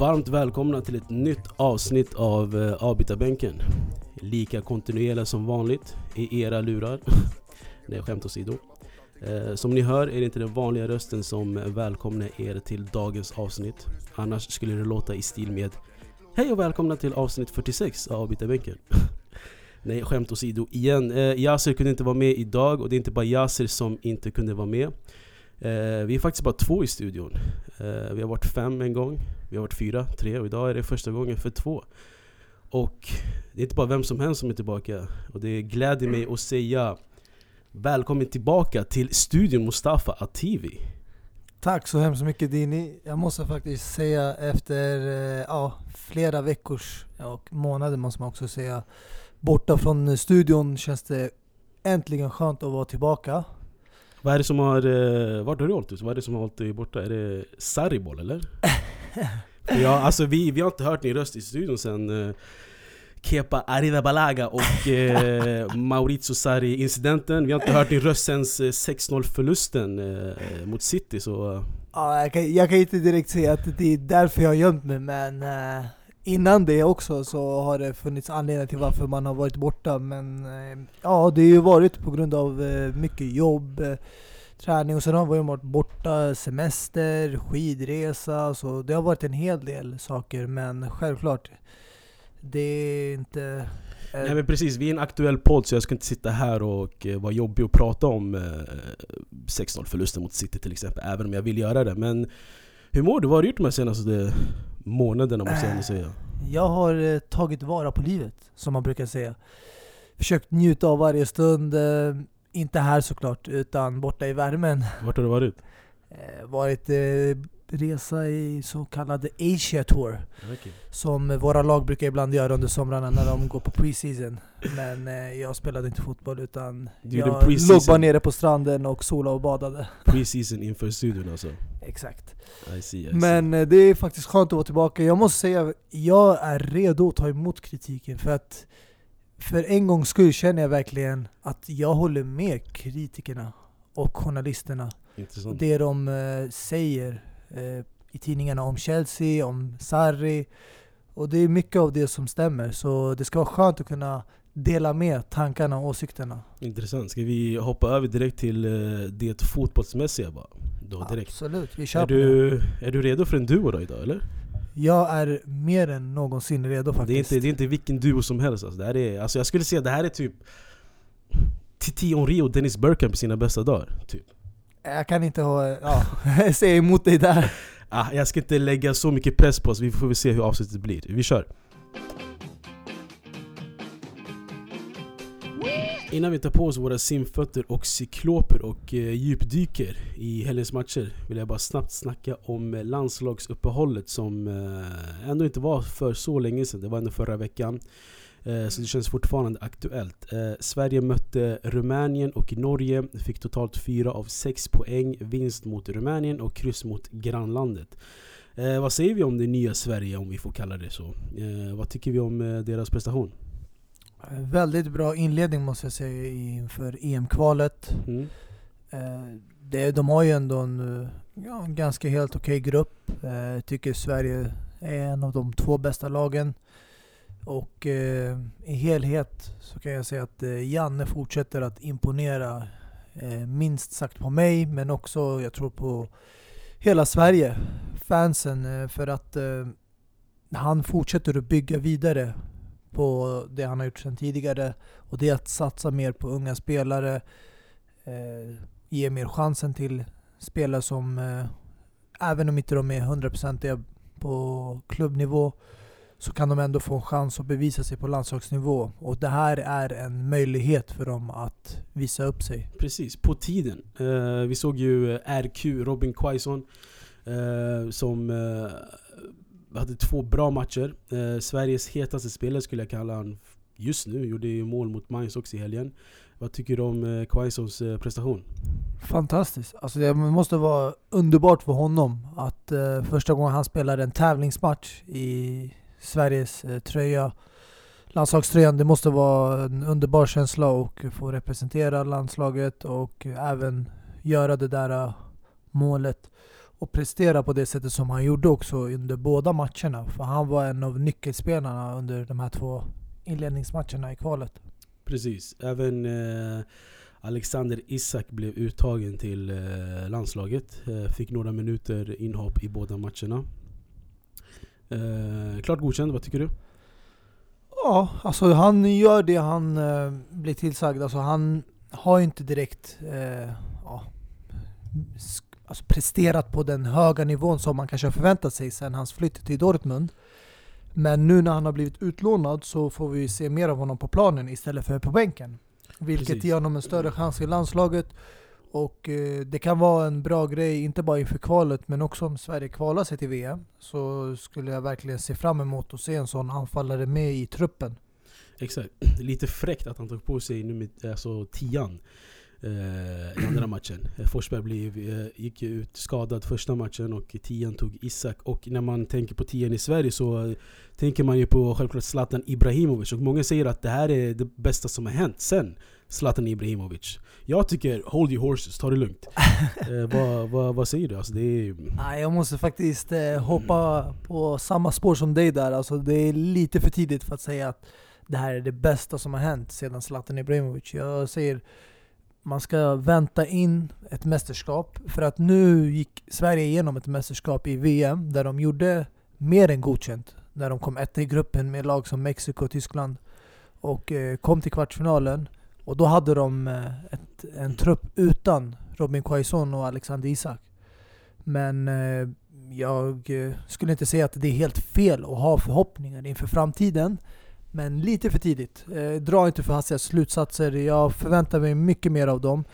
Varmt välkomna till ett nytt avsnitt av eh, Avbytarbänken. Lika kontinuerliga som vanligt i era lurar. Nej, skämt åsido. Eh, som ni hör är det inte den vanliga rösten som välkomnar er till dagens avsnitt. Annars skulle det låta i stil med Hej och välkomna till avsnitt 46 av Avbytarbänken. Nej, skämt åsido igen. Eh, uh, Yasser kunde inte vara med idag och det är inte bara Yasser som inte kunde vara med. Eh, vi är faktiskt bara två i studion. Eh, vi har varit fem en gång, vi har varit fyra, tre och idag är det första gången för två. Och det är inte bara vem som helst som är tillbaka. Och det gläder mig att säga Välkommen tillbaka till studion Mustafa Ativi. Tack så hemskt mycket Dini. Jag måste faktiskt säga efter eh, ja, flera veckors och månader måste man också säga borta från studion känns det äntligen skönt att vara tillbaka. Vad är det som har... eh, Vart har du hållit Vad är det som har hållit dig borta? Är det Sarribol eller? ja, alltså vi, vi har inte hört din röst i studion sen eh, Kepa Arrizabalaga och eh, Maurizio Sarri-incidenten Vi har inte hört din röst sen eh, 6-0 förlusten eh, mot City så... Ja, jag, kan, jag kan inte direkt säga att det är därför jag har gömt mig men eh, innan det också så har det funnits anledningar till varför man har varit borta men eh, ja, det har ju varit på grund av eh, mycket jobb eh, träning och sen har vi varit borta, semester, skidresa, så det har varit en hel del saker men självklart, det är inte... Nej men precis, vi är en aktuell podd så jag ska inte sitta här och vara jobbig och prata om 6-0 förlusten mot City till exempel, även om jag vill göra det. Men hur mår du? Vad har du gjort de här senaste månaderna måste jag ändå säga? Jag har eh, tagit vara på livet, som man brukar säga. Försökt njuta av varje stund. Eh, inte här såklart, utan borta i värmen. Vart har du varit? Eh, varit eh, resa i så kallade Asia Tour. Okay. Som våra lag brukar ibland göra under somrarna när de går på preseason. Men eh, jag spelade inte fotboll utan Du jag låg bara nere på stranden och sola och badade. Pre-season inför studion alltså? Exakt. I see, I see. Men eh, det är faktiskt skönt att vara tillbaka. Jag måste säga, jag är redo att ta emot kritiken. För att för en gångs skull känner jag verkligen att jag håller med kritikerna och journalisterna. Intressant. Det de eh, säger eh, i tidningarna om Chelsea, om Sarri. Och det är mycket av det som stämmer. Så det ska vara skönt att kunna dela med tankarna och åsikterna. Intressant. Ska vi hoppa över direkt till eh, det fotbollsmässiga bara? Då direkt. Absolut, vi kör Är du, är du redo för en duo då idag eller? Jag är mer än någonsin redo faktiskt. Det är, inte, det är inte vilken duo som helst alltså. Det här är, alltså jag skulle säga att det här är typ Titi Henry och Dennis Bergkamp på sina bästa dagar. Typ. Jag kan inte ha, ja, säga emot dig där. Ah, jag ska inte lägga så mycket press på oss, vi får väl se hur avsnittet blir. Vi kör! Innan vi tar på oss våra simfötter och cykloper och eh, djupdyker i helgens matcher vill jag bara snabbt snacka om eh, landslagsuppehållet som eh, ändå inte var för så länge sedan, det var ändå förra veckan. Eh, så det känns fortfarande aktuellt. Eh, Sverige mötte Rumänien och Norge, fick totalt 4 av 6 poäng, vinst mot Rumänien och kryss mot grannlandet. Eh, vad säger vi om det nya Sverige om vi får kalla det så? Eh, vad tycker vi om eh, deras prestation? Väldigt bra inledning måste jag säga inför EM-kvalet. Mm. Eh, de har ju ändå en, ja, en ganska helt okej grupp. Eh, Jag tycker Sverige är en av de två bästa lagen. Och eh, i helhet så kan jag säga att eh, Janne fortsätter att imponera eh, minst sagt på mig men också jag tror på hela Sverige, fansen. Eh, för att han fortsätter att bygga vidare på det han har gjort sedan tidigare. Och det är att satsa mer på unga spelare, eh, ge mer chansen till spelare som, eh, även om inte de är hundraprocentiga på klubbnivå, så kan de ändå få en chans att bevisa sig på landslagsnivå. Och det här är en möjlighet för dem att visa upp sig. Precis, på tiden. Eh, vi såg ju eh, RQ, Robin Quaison, eh, som eh, hade två bra matcher. Eh, Sveriges hetaste spelare skulle jag kalla han just nu. Gjorde ju mål mot Mainz också i helgen. Vad tycker du om eh, Quaisons eh, prestation? Fantastiskt. Alltså det måste vara underbart för honom att eh, första gången han spelar en tävlingsmatch i Sveriges eh, tröja, landslagströjan, det måste vara en underbar känsla och få representera landslaget och även göra det där eh, målet och prestera på det sättet som han gjorde också under båda matcherna. För han var en av nyckelspelarna under de här två inledningsmatcherna i kvalet. Precis, även eh, Alexander Isak blev uttagen till eh, landslaget. Eh, fick några minuter inhopp i båda matcherna. Eh, klart godkänd, vad tycker du? Ja, alltså han gör det han eh, blir tillsagd. Alltså han har ju inte direkt eh, ja, alltså presterat på den höga nivån som man kanske har förväntat sig sen hans flytt till Dortmund. Men nu när han har blivit utlånad så får vi se mer av honom på planen istället för på bänken. Vilket Precis. ger honom en större chans i landslaget. Och eh, det kan vara en bra grej, inte bara inför kvalet men också om Sverige kvalar sig till VM. Så skulle jag verkligen se fram emot att se en sån anfallare med i truppen. Exakt. Lite fräckt att han tog på sig nummer, alltså tian i andra matchen. Eh, Forsberg blev, eh, gick ut skadad första matchen och tian tog Isak. Och när man tänker på tian i Sverige så eh, tänker man ju på självklart Zlatan Ibrahimovic. Och många säger att det här är det bästa som har hänt sen Zlatan Ibrahimovic. Jag tycker, hold your horses, ta det lugnt. eh, vad, vad, vad säger du? Alltså det är, Nej, jag måste faktiskt eh, hoppa på samma spår som dig där. Alltså, det är lite för tidigt för att säga att det här är det bästa som har hänt sedan Zlatan Ibrahimovic. Jag säger man ska vänta in ett mästerskap. För att nu gick Sverige igenom ett mästerskap i VM där de gjorde mer än godkänt. När de kom etta i gruppen med lag som Mexiko och Tyskland. Och eh, kom till kvartsfinalen. Och då hade de eh, ett, en trupp utan Robin Quaison och Alexander Isak. Men eh, jag eh, skulle inte säga att det är helt fel att ha förhoppningar inför framtiden. Men lite för tidigt. Eh, dra inte för hastiga slutsatser. Jag förväntar mig mycket mer av dem.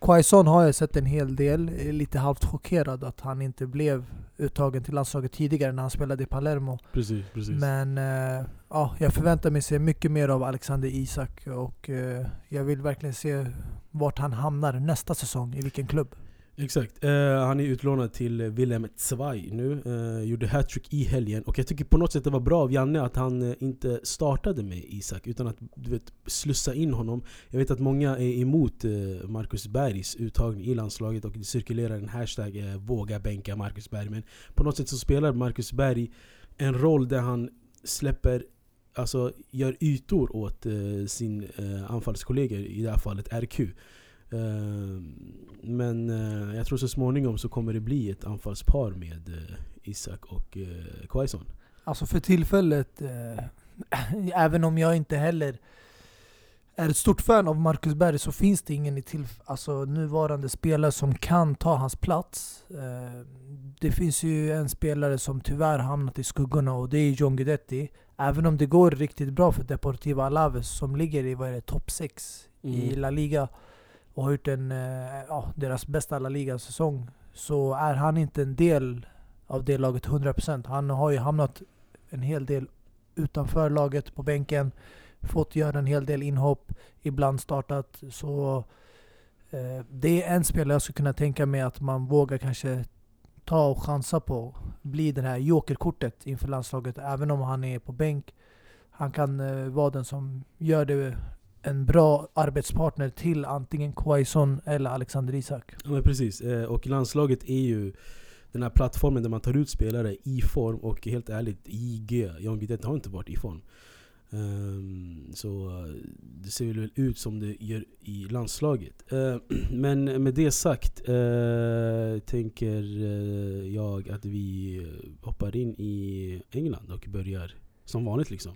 Quaison har jag sett en hel del. Är lite halvt chockerad att han inte blev uttagen till landslaget tidigare när han spelade i Palermo. precis, precis. Men eh, ja, jag förväntar mig se mycket mer av Alexander Isak och eh, jag vill verkligen se vart han hamnar nästa säsong, i vilken klubb. Exakt. Eh, han är utlånad till eh, Wilhelm Willem nu. Eh, gjorde hattrick i helgen. Och jag tycker på något sätt det var bra av Janne att han eh, inte startade med Isak. Utan att du vet, slussa in honom. Jag vet att många är emot eh, Marcus Bergs uttagning i landslaget. Och det cirkulerar en hashtag eh, våga bänka Marcus Berg. Men på något sätt så spelar Marcus Berg en roll där han släpper Alltså gör ytor åt eh, sin eh, anfallskollega, i det här fallet RQ. Eh, men eh, jag tror så småningom så kommer det bli ett anfallspar med eh, Isak och eh, Quaison. Alltså för tillfället, även om jag inte heller är ett stort fan av Marcus Berg så finns det ingen i tillf- alltså, nuvarande spelare som kan ta hans plats. Eh, det finns ju en spelare som tyvärr hamnat i skuggorna och det är John Guidetti. Även om det går riktigt bra för Deportiva Alaves som ligger i vad är det, topp 6 i Mm. La Liga och har gjort en, eh, ja, deras bästa alla ligasäsong så är han inte en del av det laget 100%. Han har ju hamnat en hel del utanför laget på bänken. Fått göra en hel del inhopp, ibland startat. Så eh, det är en spelare jag skulle kunna tänka mig att man vågar kanske ta och chansa på. Bli det här jokerkortet inför landslaget, även om han är på bänk. Han kan eh, vara den som gör det en bra arbetspartner till antingen Quaison eller Alexander Isak. Ja men precis, eh, och landslaget är ju den här plattformen där man tar ut spelare i form och helt ärligt, IG, Jan Guidetti har inte varit i form. Ehm, så eh, det ser väl ut som det gör i landslaget. Ehm, men med det sagt eh, tänker jag att vi hoppar in i England och börjar som vanligt liksom.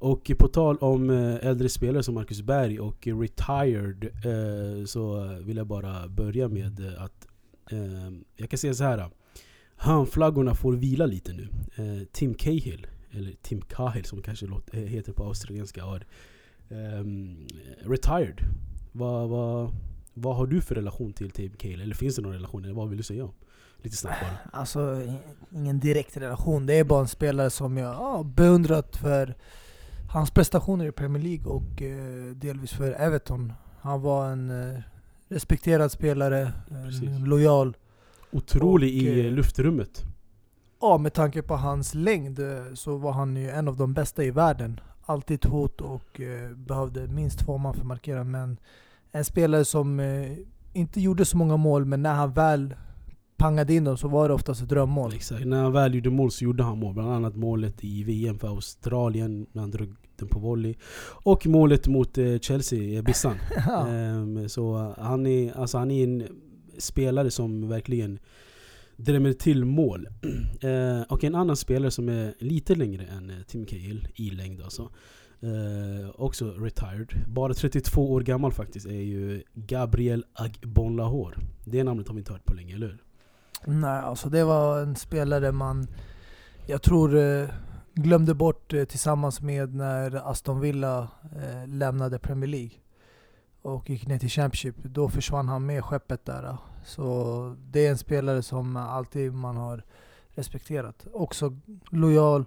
Och på tal om eh, äldre spelare som Marcus Berg och retired eh, så vill jag bara börja med att eh, jag kan säga så här. Handflaggorna får vila lite nu. Tim Cahill, eller Tim Cahill som det kanske heter på australienska, har retired. Vad, vad, vad har du för relation till Tim Cahill? Eller finns det någon relation? Eller vad vill du säga? Lite snabbt bara. Alltså ingen direkt relation. Det är bara en spelare som jag ja, beundrat för hans prestationer i Premier League och eh, delvis för Everton. Han var en eh, respekterad spelare, en lojal. Otrolig Och, i eh, luftrummet. Ja, med tanke på hans längd eh, så var han ju en av de bästa i världen. Alltid ett hot och eh, behövde minst två man för att markera. Men en spelare som eh, inte gjorde så många mål, men när han väl pangade in dem så var det oftast ett drömmål. Exakt. När han väl gjorde mål så gjorde han mål. Bland annat målet i VM för Australien när han drog den på volley. Och målet mot eh, Chelsea, Bissan. Ja. Ehm, så han är, alltså han är en spelare som verkligen drämmer till mål. Eh, och en annan spelare som är lite längre än eh, Tim Cahill i längd alltså. Eh, också retired. Bara 32 år gammal faktiskt är ju Gabriel Agbonlahor. Det namnet har vi inte hört på länge, eller hur? Nej, alltså det var en spelare man, jag tror, glömde bort eh, tillsammans med när Aston Villa eh, lämnade Premier League och gick ner till Championship. Då försvann han med skeppet där. Så det är en spelare som alltid man har respekterat. Också lojal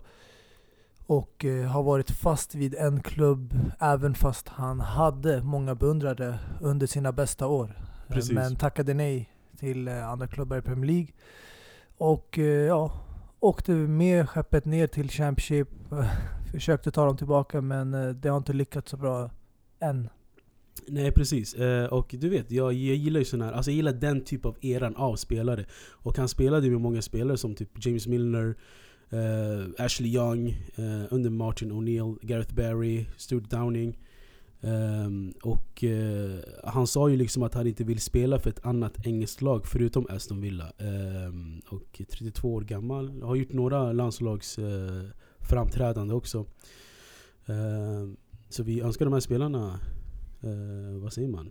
och eh, har varit fast vid en klubb även fast han hade många beundrare under sina bästa år. Eh, Precis. Men tackade nej till eh, andra klubbar i Premier League. Och eh, ja, åkte med skeppet ner till Championship. Försökte ta dem tillbaka men eh, det har inte lyckats så bra än. Nej precis, eh, och du vet jag, jag gillar ju sån här, alltså jag gillar den typ av eran av spelare Och han spelade ju med många spelare som typ James Milner, eh, Ashley Young, eh, under Martin O'Neill, Gareth Barry, Stuart Downing Ehm, Och eh, han sa ju liksom att han inte vill spela för ett annat engelskt lag förutom Aston Villa Ehm, Och 32 år gammal, har gjort några landslags eh, framträdande också Ehm, Så vi önskar de här spelarna Eh, vad säger man?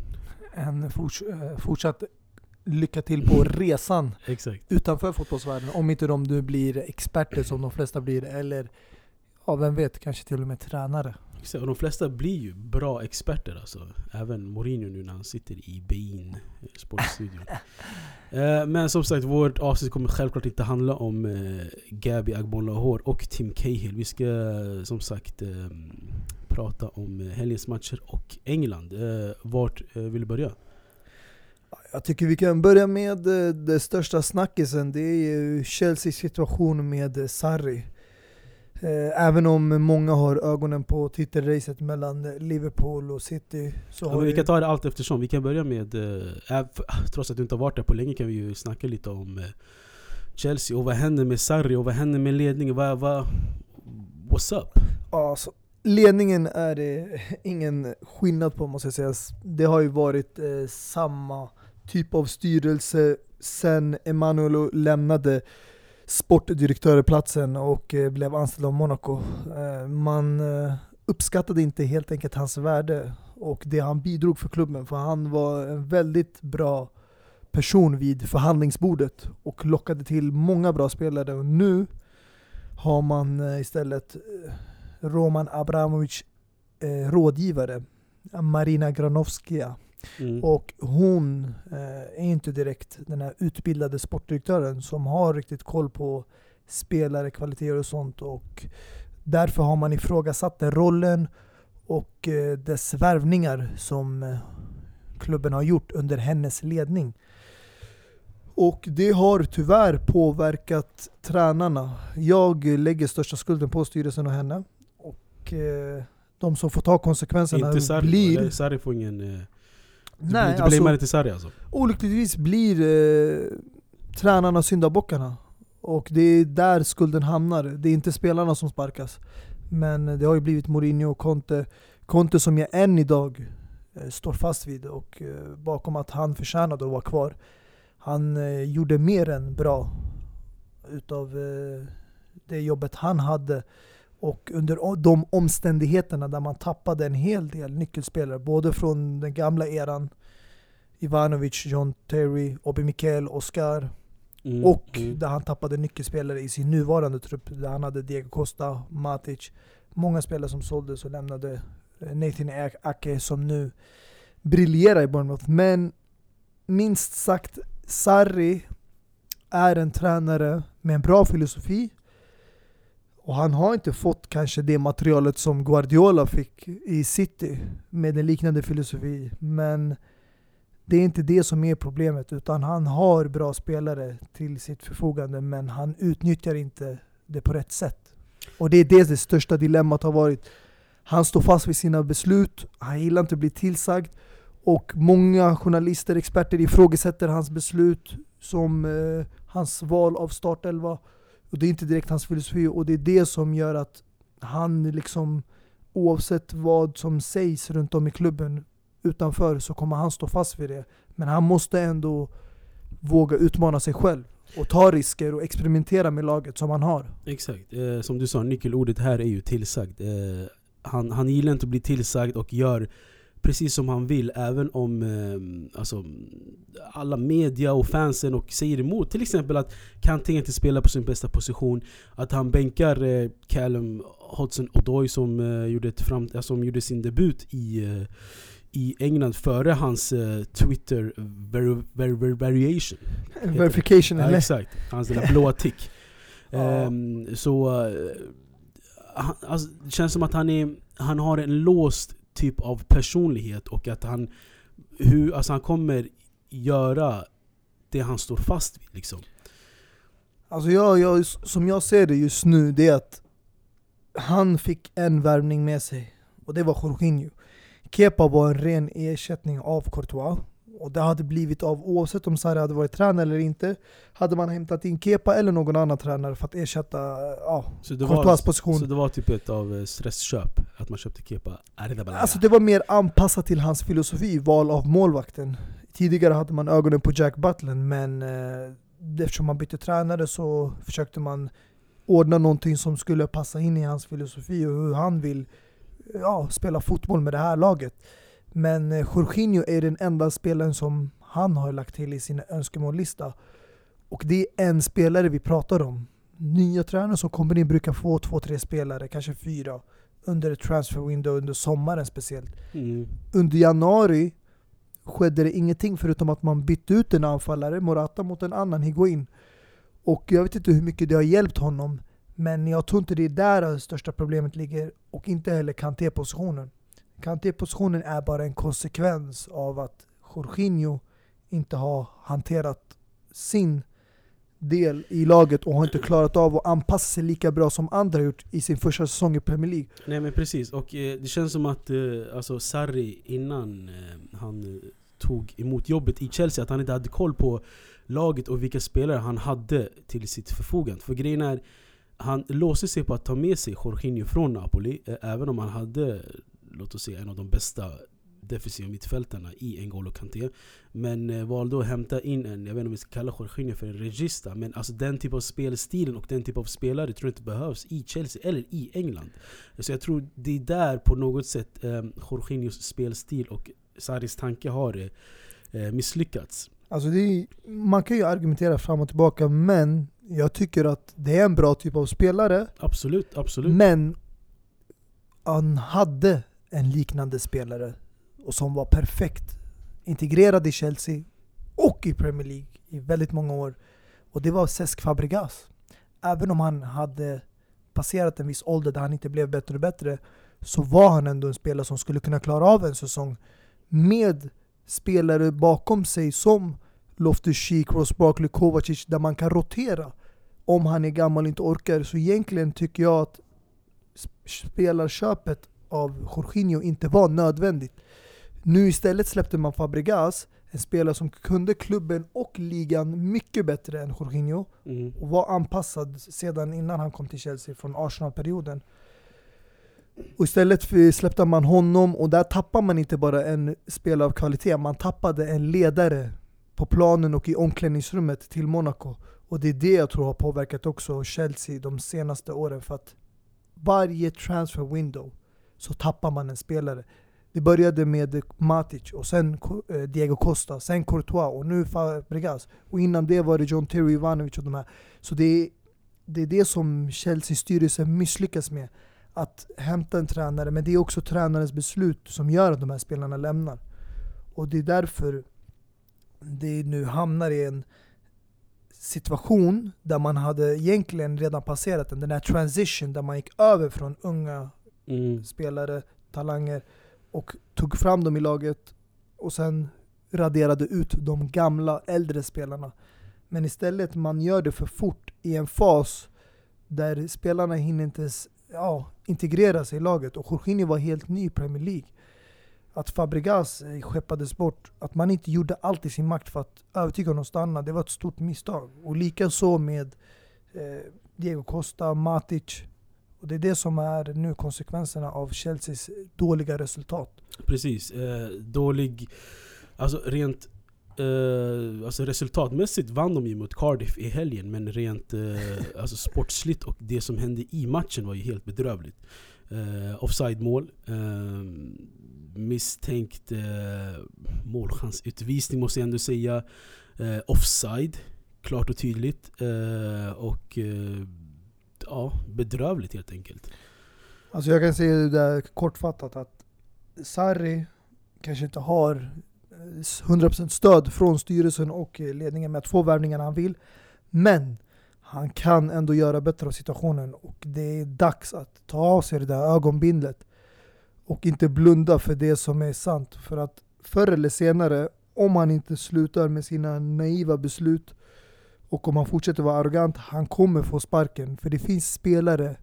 En forts fortsatt lycka till på resan utanför fotbollsvärlden. Om inte de nu blir experter som de flesta blir eller ja, vem vet, kanske till och med tränare. Exakt. Och de flesta blir ju bra experter alltså. Även Mourinho nu när han sitter i Bein eh, Sportstudion. eh, men som sagt, vårt avsnitt kommer självklart inte handla om eh, Gabi Agbonlahor och Tim Cahill. Vi ska eh, som sagt eh, prata om helgens matcher och England. Eh, vart vill du börja? Jag tycker vi kan börja med det största snackisen. Det är ju Chelseas situation med Sarri. Eh, Även om många har ögonen på titelracet mellan Liverpool och City så Ja, vi kan ta det allt eftersom. Vi kan börja med, äh, trots att du inte har varit där på länge kan vi ju snacka lite om eh, Chelsea och vad händer med Sarri och vad händer med ledningen? Vad, vad, what's up? Ja, så ledningen är det ingen skillnad på måste jag säga. Det har ju varit eh, samma typ av styrelse sen Emanuel lämnade sportdirektörplatsen och eh, blev anställd av Monaco. Eh, man eh, uppskattade inte helt enkelt hans värde och det han bidrog för klubben för han var en väldigt bra person vid förhandlingsbordet och lockade till många bra spelare och nu har man istället Roman Abramovic rådgivare, Marina Granovskija. Mm. Och hon eh, är inte direkt den här utbildade sportdirektören som har riktigt koll på spelare, kvaliteter och sånt. Och därför har man ifrågasatt den rollen och eh, dess värvningar som eh, klubben har gjort under hennes ledning. Och det har tyvärr påverkat tränarna. Jag lägger största skulden på styrelsen och henne. Och eh, de som får ta konsekvenserna inte Sarri blir... Sarri får ingen... Du Nej, du alltså, blamear inte Sarri alltså? olyckligtvis blir eh, tränarna syndabockarna. Och det är där skulden hamnar. Det är inte spelarna som sparkas. Men det har ju blivit Mourinho och Conte. Conte som jag än idag eh, står fast vid och eh, bakom att han förtjänade att vara kvar. Han eh, gjorde mer än bra utav eh, det jobbet han hade. Och under de omständigheterna där man tappade en hel del nyckelspelare, både från den gamla eran Ivanovic, John Terry, Obi Mikel, Oscar Mm, och mm. där han tappade nyckelspelare i sin nuvarande trupp. Där han hade Diego Costa, Matic. Många spelare som såldes och lämnade eh, Nathan Ake som nu briljerar i Bournemouth. Men minst sagt, Sarri är en tränare med en bra filosofi. Och han har inte fått kanske det materialet som Guardiola fick i City med en liknande filosofi. Men det är inte det som är problemet, utan han har bra spelare till sitt förfogande, men han utnyttjar inte det på rätt sätt. Och det är det det största dilemmat har varit. Han står fast vid sina beslut, han gillar inte att bli tillsagd, och många journalister, experter ifrågasätter hans beslut. som eh, hans val av startelva. Och det är inte direkt hans filosofi och det är det som gör att han liksom oavsett vad som sägs runt om i klubben utanför så kommer han stå fast vid det. Men han måste ändå våga utmana sig själv och ta risker och experimentera med laget som han har. Exakt, eh, som du sa, nyckelordet här är ju tillsagd. Eh, han, han gillar inte att bli tillsagd och gör precis som han vill även om eh, alltså, alla media och fansen och säger emot. Till exempel att Kanté inte spelar på sin bästa position. Att han bänkar eh, Callum Hudson-Odoi som, eh, gjorde som gjorde sin debut i eh, i England före hans uh, Twitter ver, ver, ver, variation. Verification ja, Exakt, hans den där blåa tick. um, så han, alltså, det känns som att han, är, han har en låst typ av personlighet och att han, hur, alltså han kommer göra det han står fast vid. Liksom. Alltså jag, jag, som jag ser det just nu, det är att han fick en värvning med sig och det var Jorginho. Kepa var en ren ersättning av Courtois. Och det hade blivit av oavsett om Sarri hade varit tränare eller inte. Hade man hämtat in Kepa eller någon annan tränare för att ersätta ja, så Courtois var, position. Så det var typ ett av eh, stressköp? Att man köpte Kepa? Alltså det var mer anpassat till hans filosofi, val av målvakten. Tidigare hade man ögonen på Jack Butland men eh, eftersom man bytte tränare så försökte man ordna någonting som skulle passa in i hans filosofi och hur han vill ja, spela fotboll med det här laget. Men eh, Jorginho är den enda spelaren som han har lagt till i sin önskemållista. Och det är en spelare vi pratar om. Nya tränare som kommer in brukar få två, tre spelare, kanske fyra. Under transfer window, under sommaren speciellt. Mm. Under januari skedde det ingenting förutom att man bytte ut en anfallare, Morata, mot en annan, Higuain. Och jag vet inte hur mycket det har hjälpt honom. Men jag tror inte det är där det största problemet ligger och inte heller Kanté-positionen. Kanté-positionen är bara en konsekvens av att Jorginho inte har hanterat sin del i laget och har inte klarat av att anpassa sig lika bra som andra har gjort i sin första säsong i Premier League. Nej men precis, och eh, det känns som att eh, alltså Sarri innan eh, han eh, tog emot jobbet i Chelsea, att han inte hade koll på laget och vilka spelare han hade till sitt förfogande. För grejen är, han låste sig på att ta med sig Jorginho från Napoli, eh, även om han hade låt oss säga, en av de bästa defensiva mittfältarna i N'Golo Kanté. Men eh, valde att hämta in en, jag vet inte om vi ska kalla Jorginho för en regista, men alltså den typ av spelstilen och den typ av spelare tror jag inte behövs i Chelsea eller i England. Så jag tror det är där på något sätt eh, Jorginhos spelstil och Saris tanke har eh, misslyckats. Alltså är, man kan ju argumentera fram och tillbaka men jag tycker att det är en bra typ av spelare. Absolut, absolut. Men han hade en liknande spelare och som var perfekt integrerad i Chelsea och i Premier League i väldigt många år. Och det var Cesc Fabregas. Även om han hade passerat en viss ålder där han inte blev bättre och bättre så var han ändå en spelare som skulle kunna klara av en säsong med spelare bakom sig som Loftus-Cheek, Ross Barkley, Kovacic där man kan rotera om han är gammal och inte orkar. Så egentligen tycker jag att spelarköpet av Jorginho inte var nödvändigt. Nu istället släppte man Fabregas, en spelare som kunde klubben och ligan mycket bättre än Jorginho mm. och var anpassad sedan innan han kom till Chelsea från Arsenal-perioden. Och istället släppte man honom och där tappar man inte bara en spelare av kvalitet, man tappade en ledare på planen och i omklädningsrummet till Monaco. Och det är det jag tror har påverkat också Chelsea de senaste åren för att varje transfer window så tappar man en spelare. Det började med Matic, och sen eh, Diego Costa, sen Courtois och nu Fabregas. Och innan det var det John Terry Ivanovic och de här. Så det är det, är det som Chelseas styrelse misslyckas med. Att hämta en tränare, men det är också tränarens beslut som gör att de här spelarna lämnar. Och det är därför det nu hamnar i en situation där man hade egentligen redan passerat den. Den här transition där man gick över från unga mm. spelare, talanger och tog fram dem i laget och sen raderade ut de gamla, äldre spelarna. Men istället man gör det för fort i en fas där spelarna hinner inte ja, integrera sig i laget och Jorginho var helt ny i Premier League. att Fabregas eh, skeppades bort, att man inte gjorde allt i sin makt för att övertyga honom att stanna, det var ett stort misstag. Och likaså med eh, Diego Costa, Matic. Och det är det som är nu konsekvenserna av Chelseas dåliga resultat. Precis. Eh, dålig... Alltså rent Uh, alltså resultatmässigt vann de ju mot Cardiff i helgen men rent uh, alltså sportsligt och det som hände i matchen var ju helt bedrövligt. Eh, uh, Offside-mål, uh, misstänkt uh, målchansutvisning måste jag ändå säga. Uh, offside, klart och tydligt. och ja, bedrövligt helt enkelt. Alltså jag kan säga det där kortfattat att Sarri kanske inte har eh, 100% stöd från styrelsen och eh, ledningen med att få värvningarna han vill. Men han kan ändå göra bättre av situationen och det är dags att ta av sig det där ögonbindlet och inte blunda för det som är sant. För att förr eller senare, om han inte slutar med sina naiva beslut och om han fortsätter vara arrogant, han kommer få sparken. För det finns spelare,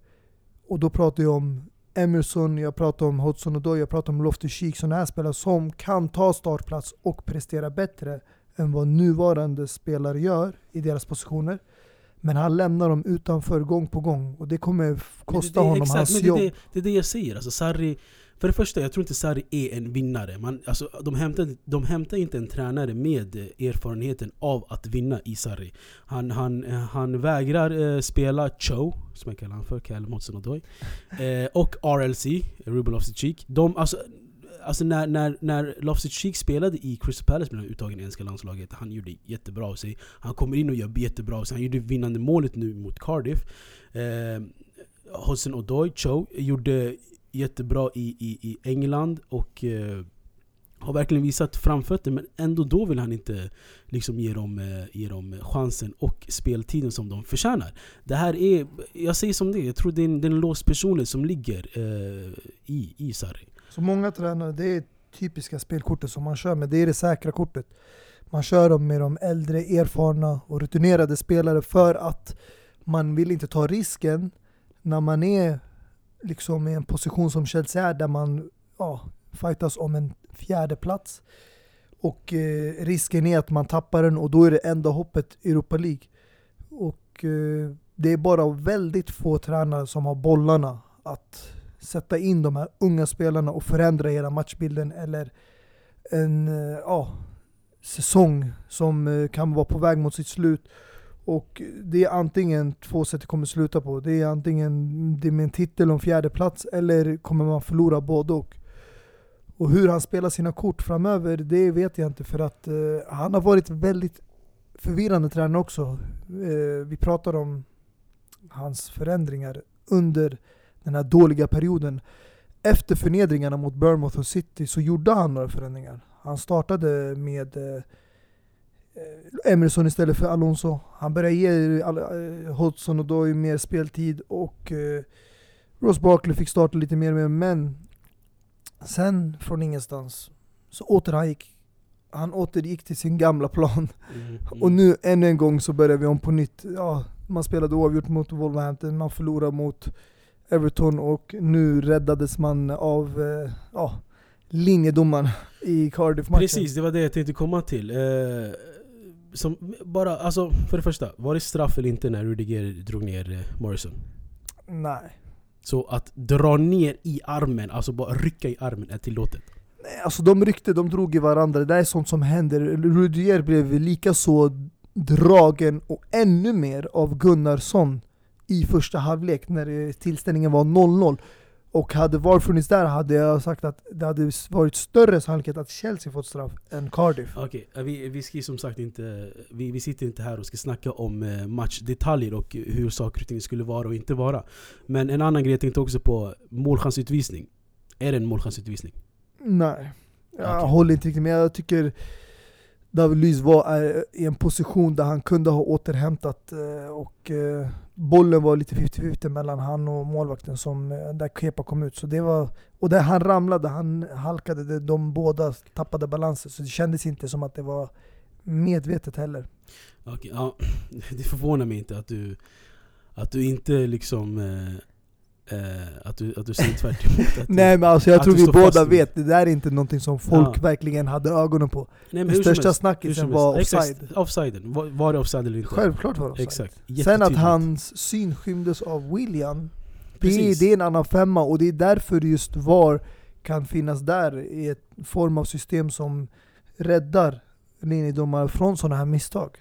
och då pratar jag om Emerson, jag pratar om Hodgson Odoi, jag pratar om Loftus Cheek, sådana här spelare som kan ta startplats och prestera bättre än vad nuvarande spelare gör i deras positioner. Men han lämnar dem utanför gång på gång och det kommer kosta det, det, honom exakt, hans jobb. Det, det är det jag säger, alltså Sarri för det första, jag tror inte Sarri är en vinnare. Man, alltså, de, hämtar, de hämtar inte en tränare med eh, erfarenheten av att vinna i Sarri. Han, han, eh, han vägrar eh, spela Cho, som jag kallar honom för, Kalle Motsen Odoi. Eh, och RLC, Ruben Loftus-Cheek. De, alltså, alltså när, när, när Loftus-Cheek spelade i Crystal Palace blev han uttagen i engelska landslaget. Han gjorde jättebra av sig. Han kommer in och gör jättebra av sig. Han gjorde vinnande målet nu mot Cardiff. Eh, Hossein Odoi, Cho, gjorde jättebra i, i, i England och eh, har verkligen visat framfötter men ändå då vill han inte liksom ge, dem, eh, ge dem chansen och speltiden som de förtjänar. Det här är, jag säger som det jag tror det är en, det är en låst personlighet som ligger eh, i, i Sarri. Så många tränare, det är typiska spelkortet som man kör med, det är det säkra kortet. Man kör dem med de äldre, erfarna och rutinerade spelare för att man vill inte ta risken när man är liksom i en position som Chelsea är där man ja, fightas om en fjärde plats och eh, risken är att man tappar den och då är det enda hoppet Europa League. Och eh, det är bara väldigt få tränare som har bollarna att sätta in de här unga spelarna och förändra hela matchbilden eller en eh, ja, säsong som eh, kan vara på väg mot sitt slut och det är antingen två sätt det kommer sluta på. Det är antingen det med en titel och fjärde plats eller kommer man förlora både och. Och hur han spelar sina kort framöver, det vet jag inte för att eh, han har varit väldigt förvirrande tränare också. Eh, vi pratar om hans förändringar under den här dåliga perioden. Efter förnedringarna mot Bournemouth och City så gjorde han några förändringar. Han startade med Eh, Emerson istället för Alonso. Han börjar ge eh, Hodgson och Doy mer speltid och eh, Ross Barkley fick starta lite mer med men sen från ingenstans så återgick han återgick till sin gamla plan. Mm, mm. Och nu ännu en gång så börjar vi om på nytt. Ja, man spelade oavgjort mot Wolverhampton, man förlorade mot Everton och nu räddades man av eh, ja, linjedomaren i Cardiff-matchen. Precis, det var det jag tänkte komma till. Eh, som bara, alltså för det första, var det straff eller inte när Rudiger drog ner eh, Morrison? Nej. Så att dra ner i armen, alltså bara rycka i armen är tillåtet? Nej, alltså de ryckte, de drog i varandra, det där är sånt som händer. Rudiger blev lika så dragen och ännu mer av Gunnarsson i första halvlek när tillställningen var 0-0. Och hade VAR funnits där hade jag sagt att det hade varit större sannolikhet att Chelsea fått straff än Cardiff. Okej, okay. vi, vi ska som sagt inte... Vi, vi sitter inte här och ska snacka om eh, matchdetaljer och hur saker och ting skulle vara och inte vara. Men en annan grej jag tänkte också på, målchansutvisning. Är det en målchansutvisning? Nej, jag okay. håller inte riktigt med. Jag tycker David Luiz var i en position där han kunde ha återhämtat eh, och eh, bollen var lite 50-50 mellan han och målvakten som, eh, där Kepa kom ut. Så det var, och där han ramlade, han halkade, de båda tappade balansen. Så det kändes inte som att det var medvetet heller. Okay, ja, det förvånar mig inte att du, att du inte liksom Eh, att, du, att du säger tvärt att Nej men alltså jag tror du vi båda vet, det där är inte någonting som folk Ja. verkligen hade ögonen på. Nej, som största snackisen var offside. Exakt, offsiden. Var, var det offside eller inte? Självklart var det offside. Exakt. Sen att hans syn skymdes av William, det det är en annan femma och det är därför just VAR kan finnas där i ett form av system som räddar linjedomare från sådana här misstag.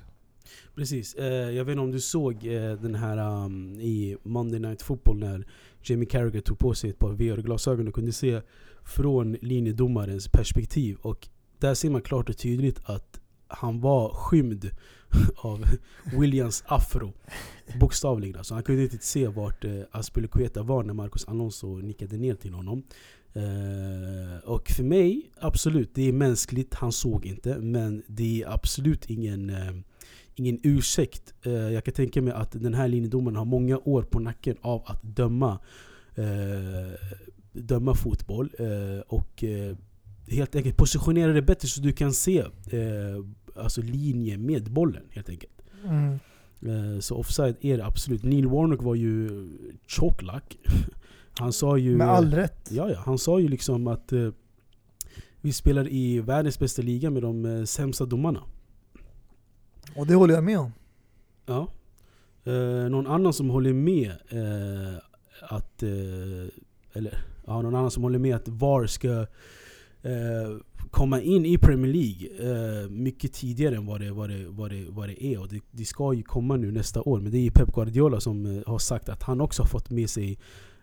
Precis. Eh, jag vet inte om du såg eh, den här um, i Monday Night Football när Jamie Carragher tog på sig ett par VR-glasögon och kunde se från linjedomarens perspektiv. Och där ser man klart och tydligt att han var skymd av Williams afro. Bokstavligen alltså. Han kunde inte se vart eh, Aspelekueta var när Marcos Alonso nickade ner till honom. Eh, och för mig, absolut, det är mänskligt. Han såg inte. Men det är absolut ingen eh, ingen ursäkt. Eh, jag kan tänka mig att den här linjedomaren har många år på nacken av att döma, eh, döma fotboll. Eh, och helt enkelt positionera det bättre så du kan se alltså linje med bollen helt enkelt. Mm. Så offside är det absolut. Neil Warnock var ju choklack. Han sa ju... Med all rätt. Ja, ja. Han sa ju liksom att eh, vi spelar i världens bästa liga med de eh, sämsta domarna. Och det håller jag med om. Ja. Eh, någon annan som håller med eh, att... Eh, eller ja, någon annan som håller med att VAR ska eh, komma in i Premier League eh, mycket tidigare än vad det, vad det, vad det, vad det är. Och det, det ska ju komma nu nästa år. Men det är ju Pep Guardiola som eh, har sagt att han också har fått med sig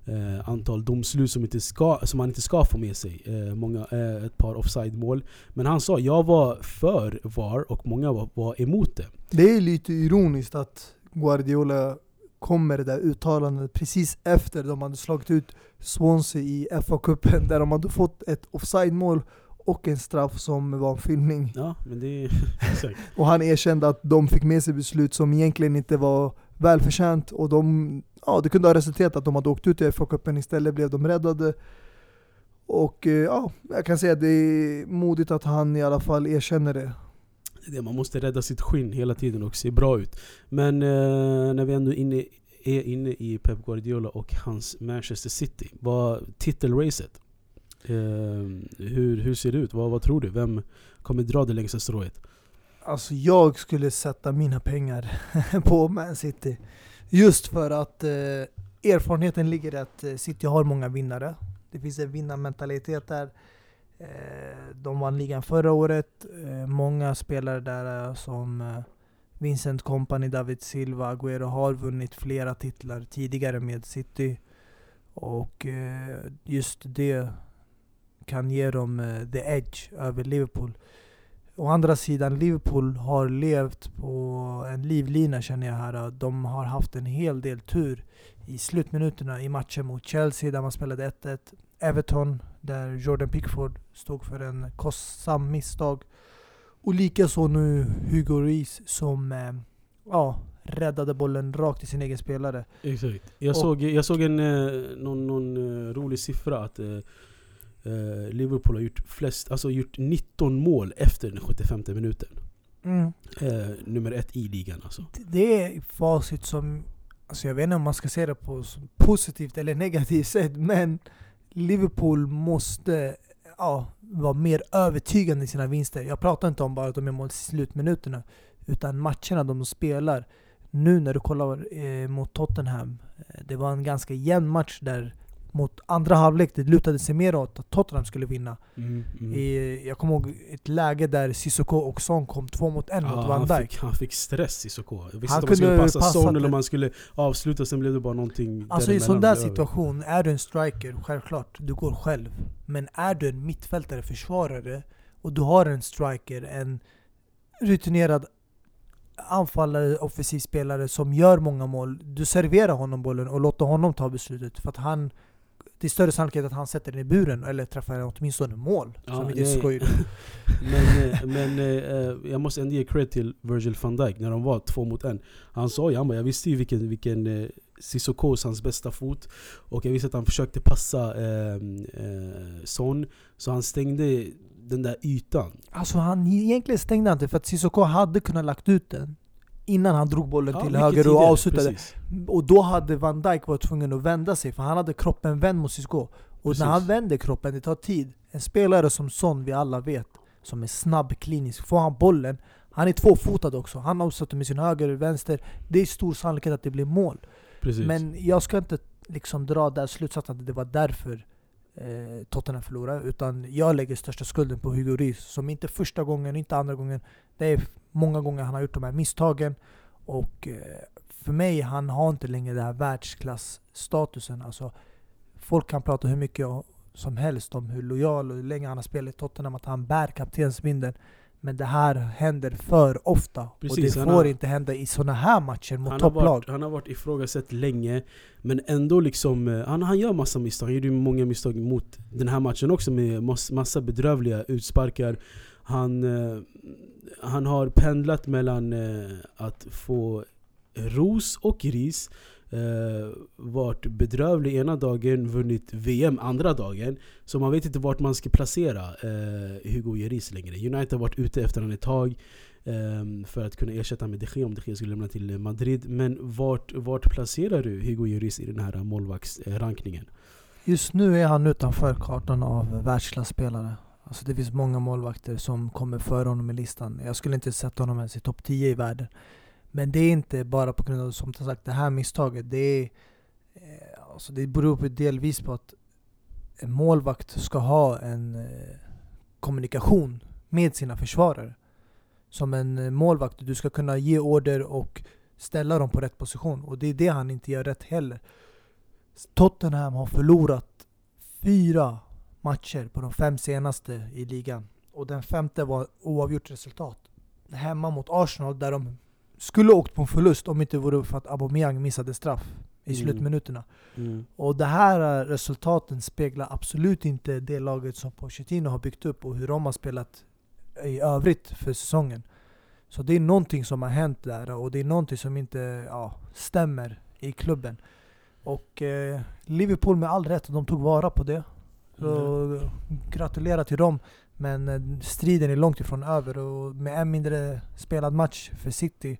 eh, antal domslut som, inte ska, som han inte ska få med sig. Eh, många, eh, ett par offside-mål. Men han sa jag var för VAR och många var, var emot det. Det är lite ironiskt att Guardiola kom med det där uttalandet precis efter de hade slagit ut Swansea i FA-cupen där de hade fått ett offside-mål och en straff som var en filmning. Ja, men det. Och han erkände att de fick med sig beslut som egentligen inte var välförtjänt och de, ja, det kunde ha resulterat att de hade åkt ut i FA-cupen istället blev de räddade. Och eh, ja, jag kan säga att det är modigt att han i alla fall erkänner det. Det man måste rädda sitt skinn hela tiden och se bra ut. Men eh, när vi ändå är inne, är inne i Pep Guardiola och hans Manchester City. Vad titelracet? Eh, hur, hur ser det ut? Vad, vad tror du? Vem kommer dra det längsta strået? Alltså jag skulle sätta mina pengar på Man City. Just för att eh, erfarenheten ligger i att eh, City har många vinnare. Det finns en vinnarmentalitet där. Eh, de vann ligan förra året. Eh, många spelare där eh, som eh, Vincent Kompany, David Silva, Agüero har vunnit flera titlar tidigare med City. Och eh, just det kan ge dem eh, the edge över Liverpool. Å andra sidan, Liverpool har levt på en livlina känner jag här. De har haft en hel del tur i slutminuterna i matchen mot Chelsea där man spelade 1-1. Everton där Jordan Pickford stod för en kostsam misstag. Och likaså nu Hugo Reis som eh, ja, räddade bollen rakt i sin egen spelare. Exakt. Jag, Och- såg, jag såg en, eh, någon, någon eh, rolig siffra att eh, Liverpool har gjort, flest, alltså gjort 19 mål efter den 75 minuten. Mm. Eh, nummer ett i ligan alltså. Det är facit som, alltså jag vet inte om man ska se det på positivt eller negativt sätt, men Liverpool måste ja, vara mer övertygande i sina vinster. Jag pratar inte om bara att de är mål i slutminuterna, utan matcherna de spelar. Nu när du kollar eh, mot Tottenham, eh, det var en ganska jämn match där mot andra halvlek, det lutade sig mer åt att Tottenham skulle vinna. Mm, mm. I, jag kommer ihåg ett läge där Sissoko och Son kom två mot en mot Ja, Van han, Dijk. fick, han fick stress i Soko. Jag visste Han inte om man skulle passa passa Son eller om man skulle avsluta, sen blev det bara någonting Alltså i däremellan. sån där situation, är du en striker, självklart, du går själv. Men är du en mittfältare, försvarare, och du har en striker, en rutinerad anfallare, offensiv spelare som gör många mål. Du serverar honom bollen och låter honom ta beslutet. För att han, det är större sannolikhet att han sätter den i buren eller träffar åtminstone mål. Ja, som inte skoj. Men, eh, men eh, jag måste ändå ge cred till Virgil van Dijk när de var två mot en. Han sa ju, han bara, jag visste ju vilken, vilken eh, Sissoko hans bästa fot. Och jag visste att han försökte passa eh, eh, Son. Så han stängde den där ytan. Alltså han egentligen stängde han inte för att Sissoko hade kunnat lagt ut den innan han drog bollen Ja, till höger och tidigare, avslutade. precis. Och då hade Van Dijk varit tvungen att vända sig, för han hade kroppen vänd mot Cisco. Och Precis. när han vänder kroppen, det tar tid. En spelare som Son, vi alla vet, som är snabb, klinisk, får han bollen, han är tvåfotad också. Han avslutar med sin höger och vänster. Det är stor sannolikhet att det blir mål. precis. Men jag ska inte liksom dra där slutsatsen att det var därför eh, Tottenham förlorar. Utan jag lägger största skulden på Hugo Rys. Som inte första gången, inte andra gången. Det är många gånger han har gjort de här misstagen. Och eh, för mig, han har inte längre den här världsklassstatusen. Alltså, folk kan prata hur mycket som helst om hur lojal och hur länge han har spelat i Tottenham, att han bär kaptensbindeln. Men det här händer för ofta. Precis, och det får har- inte hända i såna här matcher mot han har, topplag. varit, han har varit ifrågasatt länge Men ändå liksom, eh, han, han gör massa misstag, han gjorde många misstag mot den här matchen också med mass, massa bedrövliga utsparkar Han, eh, han har pendlat mellan eh, att få ros och ris Eh, varit bedrövlig ena dagen, vunnit VM andra dagen Så man vet inte vart man ska placera eh, Hugo Lloris längre United har varit ute efter honom ett tag ehm, för att kunna ersätta med de Gea om de Gea skulle lämna till Madrid. Men vart, vart placerar du Hugo Lloris i den här målvaktsrankningen? Just nu är han utanför kartan av världsklasspelare. Alltså det finns många målvakter som kommer före honom i listan. Jag skulle inte sätta honom ens i topp 10 i världen. Men det är inte bara på grund av, som sagt, det här misstaget. Det, är, eh, alltså det beror på delvis på att en målvakt ska ha en eh, kommunikation med sina försvarare. Som en eh, målvakt, du ska kunna ge order och ställa dem på rätt position. Och det är det han inte gör rätt heller. Tottenham har förlorat fyra matcher på de fem senaste i ligan. Och den femte var oavgjort resultat. Hemma mot Arsenal där de skulle åkt på en förlust om inte vore för att Aubameyang missade straff i Mm. slutminuterna. Och det här eh, resultaten speglar absolut inte det laget som Pochettino har byggt upp och hur de har spelat i övrigt för säsongen. Så det är någonting som har hänt där och det är någonting som inte ja, stämmer i klubben. Och eh, Liverpool med all rätt, de tog vara på det. Så gratulerar till dem. Men eh, striden är långt ifrån över och med en mindre spelad match för City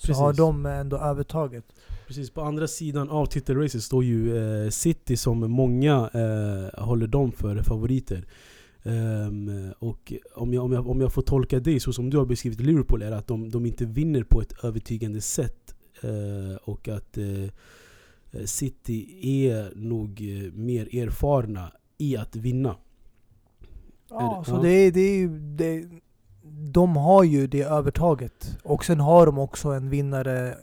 så Precis. har de ändå övertaget. Precis, på andra sidan av titelracet står ju eh, City som många eh, håller dem för favoriter. Ehm, och om jag, om, jag, om jag får tolka det så som du har beskrivit Liverpool är att de, de inte vinner på ett övertygande sätt. Eh, och att eh, City är nog eh, mer erfarna i att vinna. Ja, det- så ja. det är, det är det, de har ju det övertaget. Och sen har de också en vinnare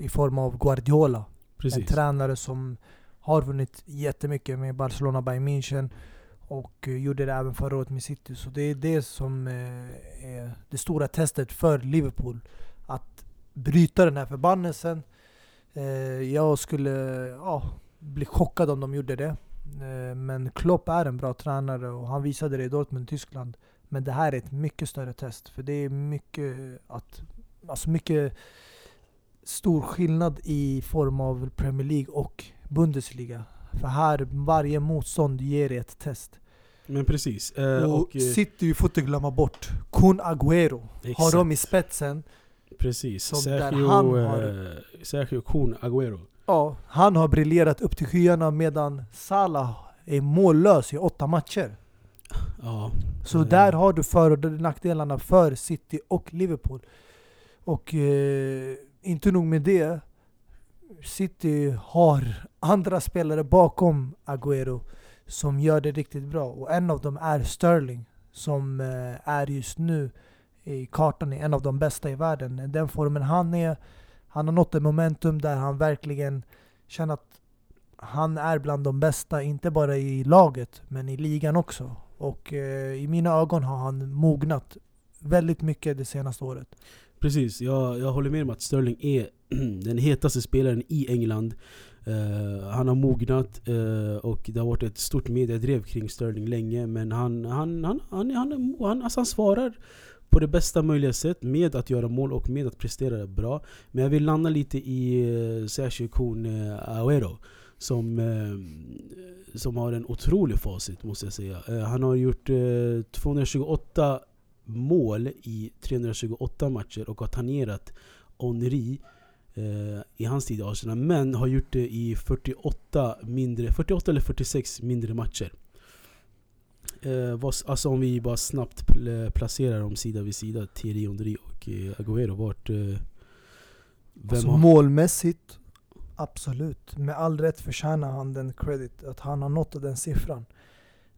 i form av Guardiola. En Precis. tränare som har vunnit jättemycket med Barcelona Bayern München. Och eh, gjorde det även förra året med City. Så det är det som eh, är det stora testet för Liverpool. Att bryta den här förbannelsen. Eh, Jag skulle ja, bli chockad om de gjorde det. Eh, Men Klopp är en bra tränare och han visade det i Dortmund, Tyskland. Men det här är ett mycket större test. För det är mycket att... Alltså mycket stor skillnad i form av Premier League och Bundesliga. För här, varje motstånd ger ett test. Men precis. Eh, och och, eh, City får inte glömma bort Kun Agüero. Har exakt. de i spetsen. Precis. som Sergio, han har- eh, Sergio Kun Agüero. Ja, han har briljerat upp till skyarna medan Salah är mållös i åtta matcher. Ja. Så Eh, där har du för och nackdelarna för City och Liverpool. Och eh, inte nog med det. City har andra spelare bakom Agüero som gör det riktigt bra. Och en av dem är Sterling som eh, är just nu i kartan en av de bästa i världen. Den formen han är, han har nått ett momentum där han verkligen känner att han är bland de bästa, inte bara i laget men i ligan också. Och eh, i mina ögon har han mognat väldigt mycket det senaste året. Precis, jag, jag håller med om att Sterling är den hetaste spelaren i England. Uh, han har mognat uh, och det har varit ett stort mediedrev kring Sterling länge. Men han, han, han, han, han, han, han, alltså han svarar på det bästa möjliga sätt med att göra mål och med att prestera bra. Men jag vill landa lite i uh, Sergio Kun uh, som, eh, som har en otrolig facit måste jag säga. Eh, han har gjort eh, 228 mål i 328 matcher och har tangerat Henri eh, i hans tid i Arsenal. Men har gjort det i 48, mindre, 48 eller 46 mindre matcher. Eh, vad, alltså om vi bara snabbt pl- placerar dem sida vid sida, Thierry Henry och eh, Agüero. Vart, vem Alltså har, målmässigt, absolut. Med all rätt förtjänar han den credit, att han har nått den siffran.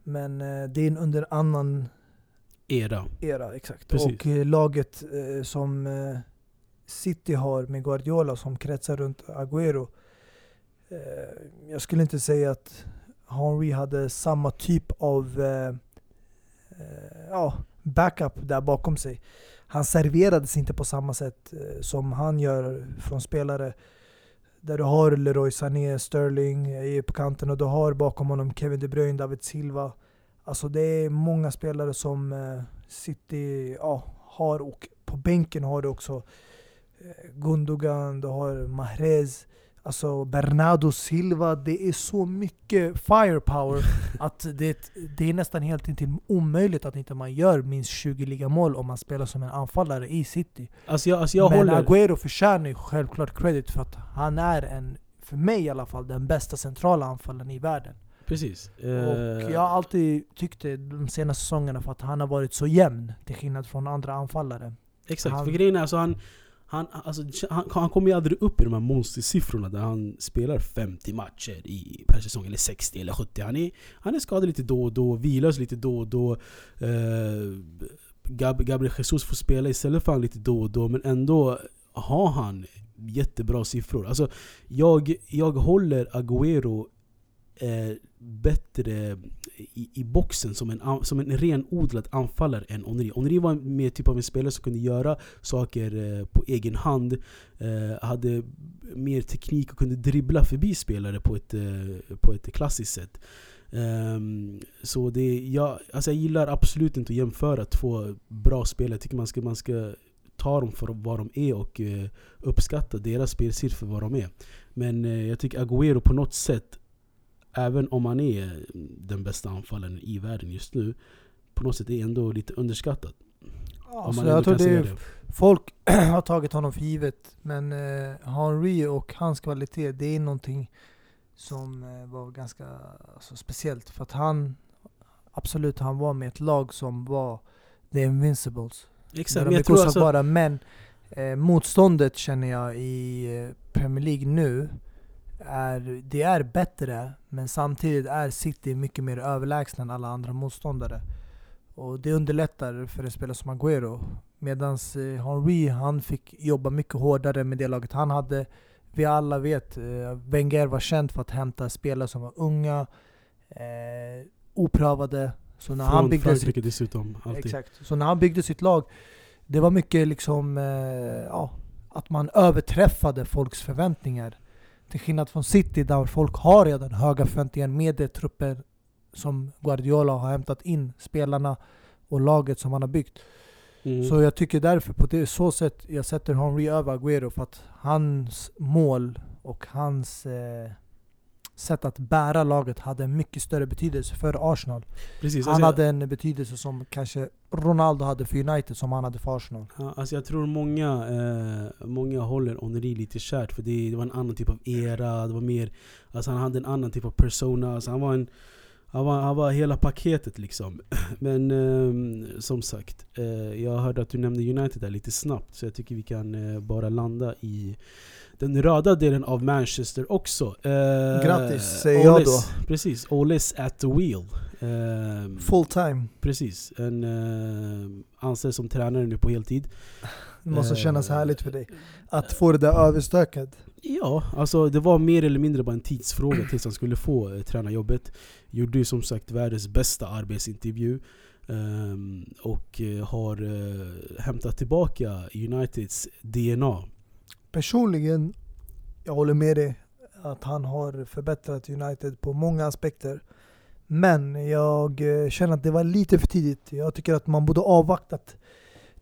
Men eh, det är under annan era. era, exakt. Precis. Och eh, laget eh, som eh, City har med Guardiola som kretsar runt Agüero. Eh, jag skulle inte säga att Henry hade samma typ av eh, ja, backup där bakom sig. Han serverades inte på samma sätt som han gör från spelare. Där du har Leroy Sané, Sterling eh, är på kanten och du har bakom honom Kevin De Bruyne, David Silva. Alltså det är många spelare som eh, City ja, har och på bänken har du också eh, Gundogan, du har Mahrez, alltså Bernardo Silva. Det är så mycket firepower att det, det är nästan helt intill omöjligt att inte man gör minst 20 ligamål om man spelar som en anfallare i City. Alltså jag, alltså jag Men håller... Agüero förtjänar ju självklart credit för att han är en, för mig i alla fall, den bästa centrala anfallaren i världen. Precis. Och Eh, jag har alltid tyckt det de senaste säsongerna för att han har varit så jämn till skillnad från andra anfallare. Exakt, Han- för grejen är alltså han, han, alltså, han, han kommer ju aldrig upp i de här monstersiffrorna där han spelar 50 matcher i, per säsong, eller 60 eller 70. Han är, han är skadad lite då och då, vilar lite då och då. Eh, Gab, Gabriel Jesus får spela istället för han lite då och då, men ändå har han jättebra siffror. Alltså, jag, jag håller Agüero eh, bättre i, i boxen som en, som en renodlad anfallare än Onri. Onri var mer typ av en spelare som kunde göra saker eh, på egen hand. Eh, hade mer teknik och kunde dribbla förbi spelare på ett, eh, på ett klassiskt sätt. Um, så det, jag, alltså jag gillar absolut inte att jämföra två bra spelare. Jag tycker man ska, man ska ta dem för vad de är och uh, uppskatta deras spelstil för vad de är. Men uh, jag tycker Agüero på något sätt Även om han är den bästa anfallaren i världen just nu På något sätt är ändå lite underskattad. om Alltså, man jag tror det det. folk har tagit honom för givet. Men eh, Henry och hans kvalitet, det är någonting som eh, var ganska alltså, speciellt. För att han, absolut, han var med ett lag som var The Invincibles. Exakt, men jag tror alltså, oslagbara. Men eh, motståndet känner jag i eh, Premier League nu, är, det är bättre. Men samtidigt är City mycket mer överlägsna än alla andra motståndare. Och det underlättar för en spelare som Agüero. Medan eh, Henry, han fick jobba mycket hårdare med det laget han hade. Vi alla vet, eh, Wenger var känd för att hämta spelare som var unga, eh, oprövade. Så när han från byggde Frankrike sitt, dessutom. Alltid. Exakt. Så när han byggde sitt lag, det var mycket liksom, eh, ja, att man överträffade folks förväntningar. Till skillnad från City där folk har redan höga förväntningar med de trupper som Guardiola har hämtat in, spelarna och laget som han har byggt. Mm. Så jag tycker därför på det så sätt jag sätter Henry över Agüero för att hans mål och hans eh, sätt att bära laget hade en mycket större betydelse för Arsenal. Precis, Han alltså, hade en betydelse som kanske Ronaldo hade för United som han hade för Arsenal. Ja, alltså jag tror många, eh, många håller Henri lite kärt för det, det var en annan typ av era, det var mer, alltså han hade en annan typ av persona, alltså han var en han var, han var hela paketet liksom. Men ehm, som sagt, eh, jag hörde att du nämnde United där lite snabbt så jag tycker vi kan eh, bara landa i den röda delen av Manchester också. Eh, Grattis, säger jag Oles, Precis, Oles at the wheel. Ehm, Full time. Precis, en eh, anställd som tränare nu på heltid. Det måste Eh, kännas härligt för dig. Att få det där överstökat. Ja, alltså det var mer eller mindre bara en tidsfråga tills han skulle få eh, tränarjobbet. Gjorde ju som sagt världens bästa arbetsintervju. ehm, och eh, har eh, hämtat tillbaka Uniteds DNA. Personligen, jag håller med dig att han har förbättrat United på många aspekter. Men jag eh, känner att det var lite för tidigt. Jag tycker att man borde avvaktat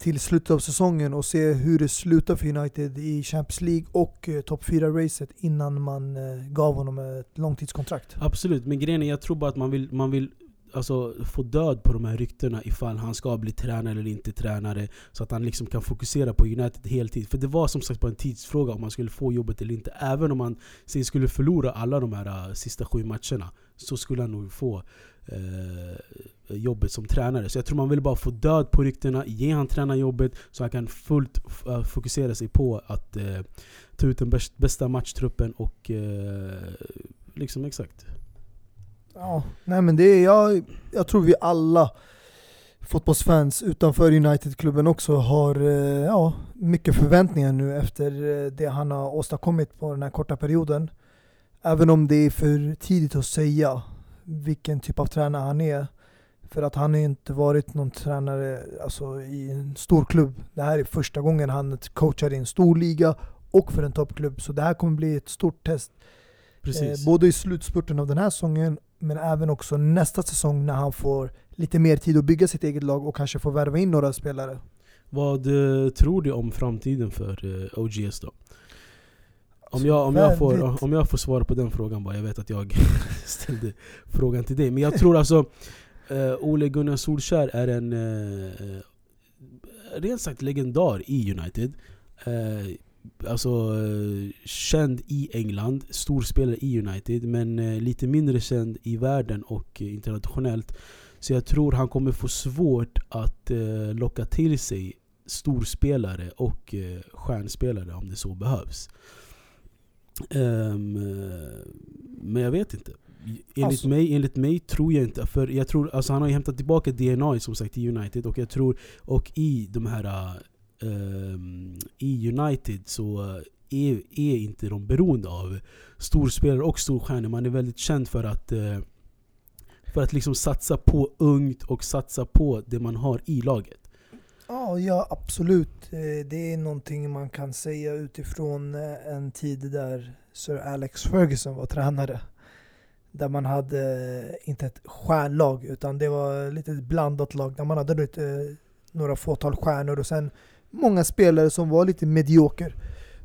till slutet av säsongen och se hur det slutar för United i Champions League och eh, topp 4-racet innan man eh, gav honom ett långtidskontrakt. Absolut, men grejen är jag tror bara att man vill, man vill alltså, få död på de här ryktena ifall han ska bli tränare eller inte tränare. Så att han liksom kan fokusera på United heltid. För det var som sagt bara en tidsfråga om han skulle få jobbet eller inte. Även om han sen skulle förlora alla de här uh, sista sju matcherna så skulle han nog få uh, jobbet som tränare. Så jag tror man vill bara få död på ryktena, ge han tränarjobbet så han kan fullt uh, fokusera sig på att ta ut den bästa matchtruppen och liksom exakt. Ja, nej men det är, jag, jag tror vi alla fotbollsfans utanför United-klubben också har eh, ja, mycket förväntningar nu efter eh, det han har åstadkommit på den här korta perioden. Även om det är för tidigt att säga vilken typ av tränare han är. För att han har inte varit någon tränare alltså, i en stor klubb. Det här är första gången han coachar i en stor liga och för en toppklubb. Så det här kommer bli ett stort test. Eh, både i slutspurten av den här säsongen men även också nästa säsong när han får lite mer tid att bygga sitt eget lag och kanske får värva in några spelare. Vad uh, tror du om framtiden för eh, OGS då? Om jag, om, jag får, om jag får svara på den frågan bara, jag vet att jag ställde frågan till dig. Men jag tror alltså uh, Ole Gunnar Solskär är en uh, rent sagt legendar i United. Uh, alltså, eh, känd i England, stor spelare i United men eh, lite mindre känd i världen och internationellt. Så jag tror han kommer få svårt att eh, locka till sig storspelare och stjärnspelare om det så behövs. Um, men jag vet inte. Enligt, alltså. mig, enligt mig tror jag inte, för jag tror, alltså han har ju hämtat tillbaka DNA som sagt i United och jag tror, och i de här Ehm, i United så är, är inte de beroende av storspelare och storstjärnor. Man är väldigt känd för att eh, för att liksom satsa på ungt och satsa på det man har i laget. Ja, ja, absolut. Eh, det är någonting man kan säga utifrån eh, en tid där Sir Alex Ferguson var tränare. Där man hade inte ett stjärnlag utan det var lite ett blandat lag där man hade lite, några fåtal stjärnor och sen många spelare som var lite medioker.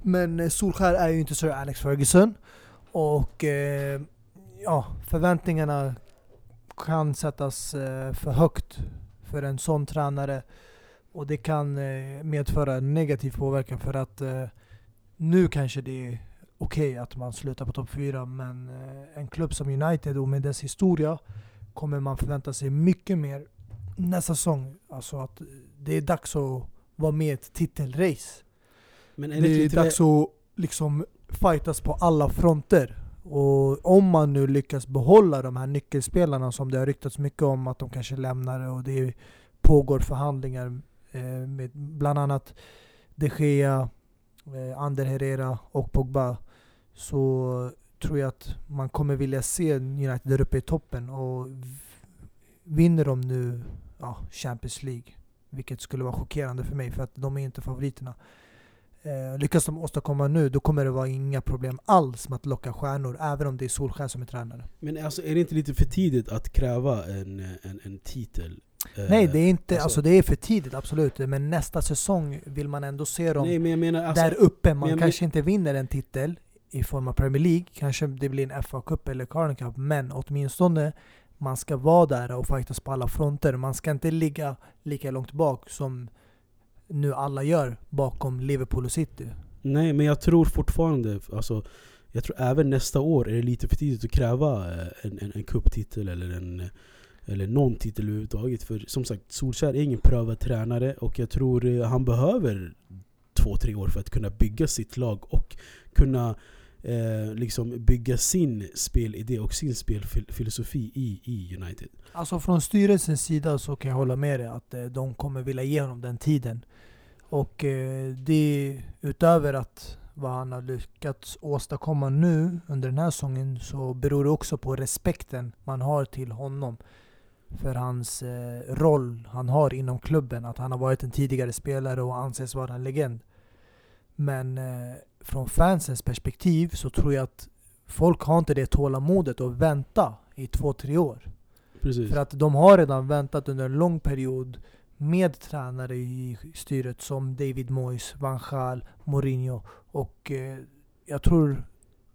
Men eh, Solskär är ju inte Sir Alex Ferguson. Och eh, ja, förväntningarna kan sättas eh, för högt för en sån tränare. Och det kan eh, medföra negativ påverkan för att eh, nu kanske det är okej okay att man slutar på topp 4 men eh, en klubb som United och med dess historia kommer man förvänta sig mycket mer nästa säsong. Alltså att det är dags att vara med i ett titelrace. Men det är dags att liksom fightas på alla fronter. Och om man nu lyckas behålla de här nyckelspelarna som det har ryktats mycket om att de kanske lämnar och det pågår förhandlingar eh, med bland annat de Gea, eh, Ander Herrera och Pogba så tror jag att man kommer vilja se United där uppe i toppen och vinner de nu ja, Champions League vilket skulle vara chockerande för mig för att de är inte favoriterna. Eh, lyckas de åstadkomma nu, då kommer det vara inga problem alls med att locka stjärnor, även om det är Solskjaer som är tränare. Men alltså, är det inte lite för tidigt att kräva en, en, en titel? Eh, Nej, det är inte, alltså, alltså, det är för tidigt, absolut. Men nästa säsong vill man ändå se dem Nej, menar, alltså, där uppe. Man kanske men, inte vinner en titel i form av Premier League, kanske det blir en FA-cup eller Carling Cup, men åtminstone man ska vara där och fightas på alla fronter. Man ska inte ligga lika långt bak som nu alla gör bakom Liverpool och City. Nej, men jag tror fortfarande, alltså, jag tror även nästa år är det lite för tidigt att kräva eh, en, en, en cuptitel eller en eller någon titel överhuvudtaget. För som sagt, Solskjaer är ingen prövad tränare och jag tror eh, han behöver två, tre år för att kunna bygga sitt lag och kunna eh, liksom bygga sin spelidé och sin spelfilosofi i, i United. Alltså från styrelsens sida så kan jag hålla med dig att eh, de kommer vilja ge honom den tiden. Och eh, det utöver att vad han har lyckats åstadkomma nu under den här säsongen så beror det också på respekten man har till honom. För hans eh, roll han har inom klubben. Att han har varit en tidigare spelare och anses vara en legend. Men eh, från fansens perspektiv så tror jag att folk har inte det tålamodet att vänta i två, tre år. Precis. För att de har redan väntat under en lång period med tränare i styret som David Moyes, Van Gaal, Mourinho. Och eh, jag tror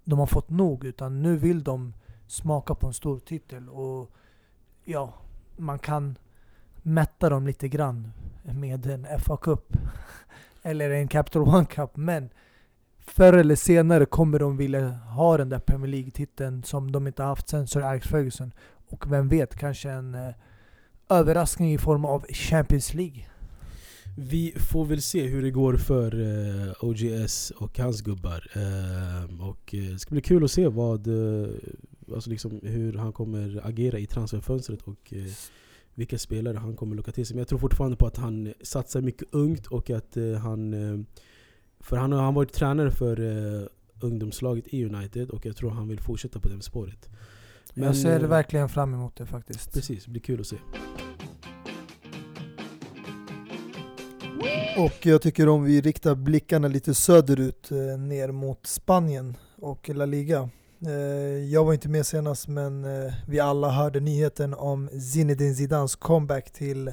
de har fått nog. Utan nu vill de smaka på en stor titel. Och ja, man kan mätta dem lite grann med en FA-cup eller en Capital One Cup. Men förr eller senare kommer de vilja ha den där Premier League-titeln som de inte haft sen Sir Alex Ferguson. Och vem vet, kanske en eh, överraskning i form av Champions League. Vi får väl se hur det går för eh, OGS och hans gubbar. Eh, och eh, det ska bli kul att se vad, eh, alltså liksom hur han kommer agera i transferfönstret och eh, vilka spelare han kommer locka till sig. Men jag tror fortfarande på att han satsar mycket ungt och att eh, han... Eh, för han har han varit tränare för eh, ungdomslaget i United och jag tror han vill fortsätta på det spåret. jag ser eh, verkligen fram emot det faktiskt. Precis, det blir kul att se. Och jag tycker om vi riktar blickarna lite söderut, eh, ner mot Spanien och La Liga. Eh, jag var inte med senast men eh, vi alla hörde nyheten om Zinedine Zidans comeback till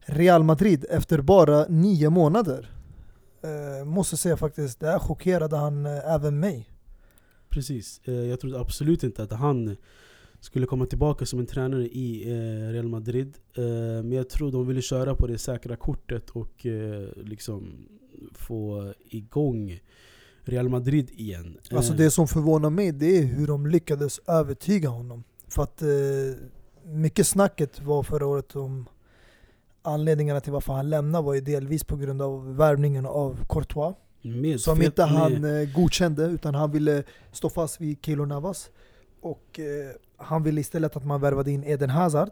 Real Madrid efter bara nio månader. Eh, måste säga faktiskt, där chockerade han eh, även mig. Precis. Eh, Jag trodde absolut inte att han skulle komma tillbaka som en tränare i eh, Real Madrid. Eh, Men jag tror de ville köra på det säkra kortet och eh, liksom få igång Real Madrid igen. Alltså det som förvånar mig det är hur de lyckades övertyga honom. För att mycket snacket var förra året om anledningarna till varför han lämnade var ju delvis på grund av värvningen av Courtois. med Som inte han med- eh, godkände utan han ville stå fast vid Keylor Navas. Och eh, han ville istället att man värvade in Eden Hazard.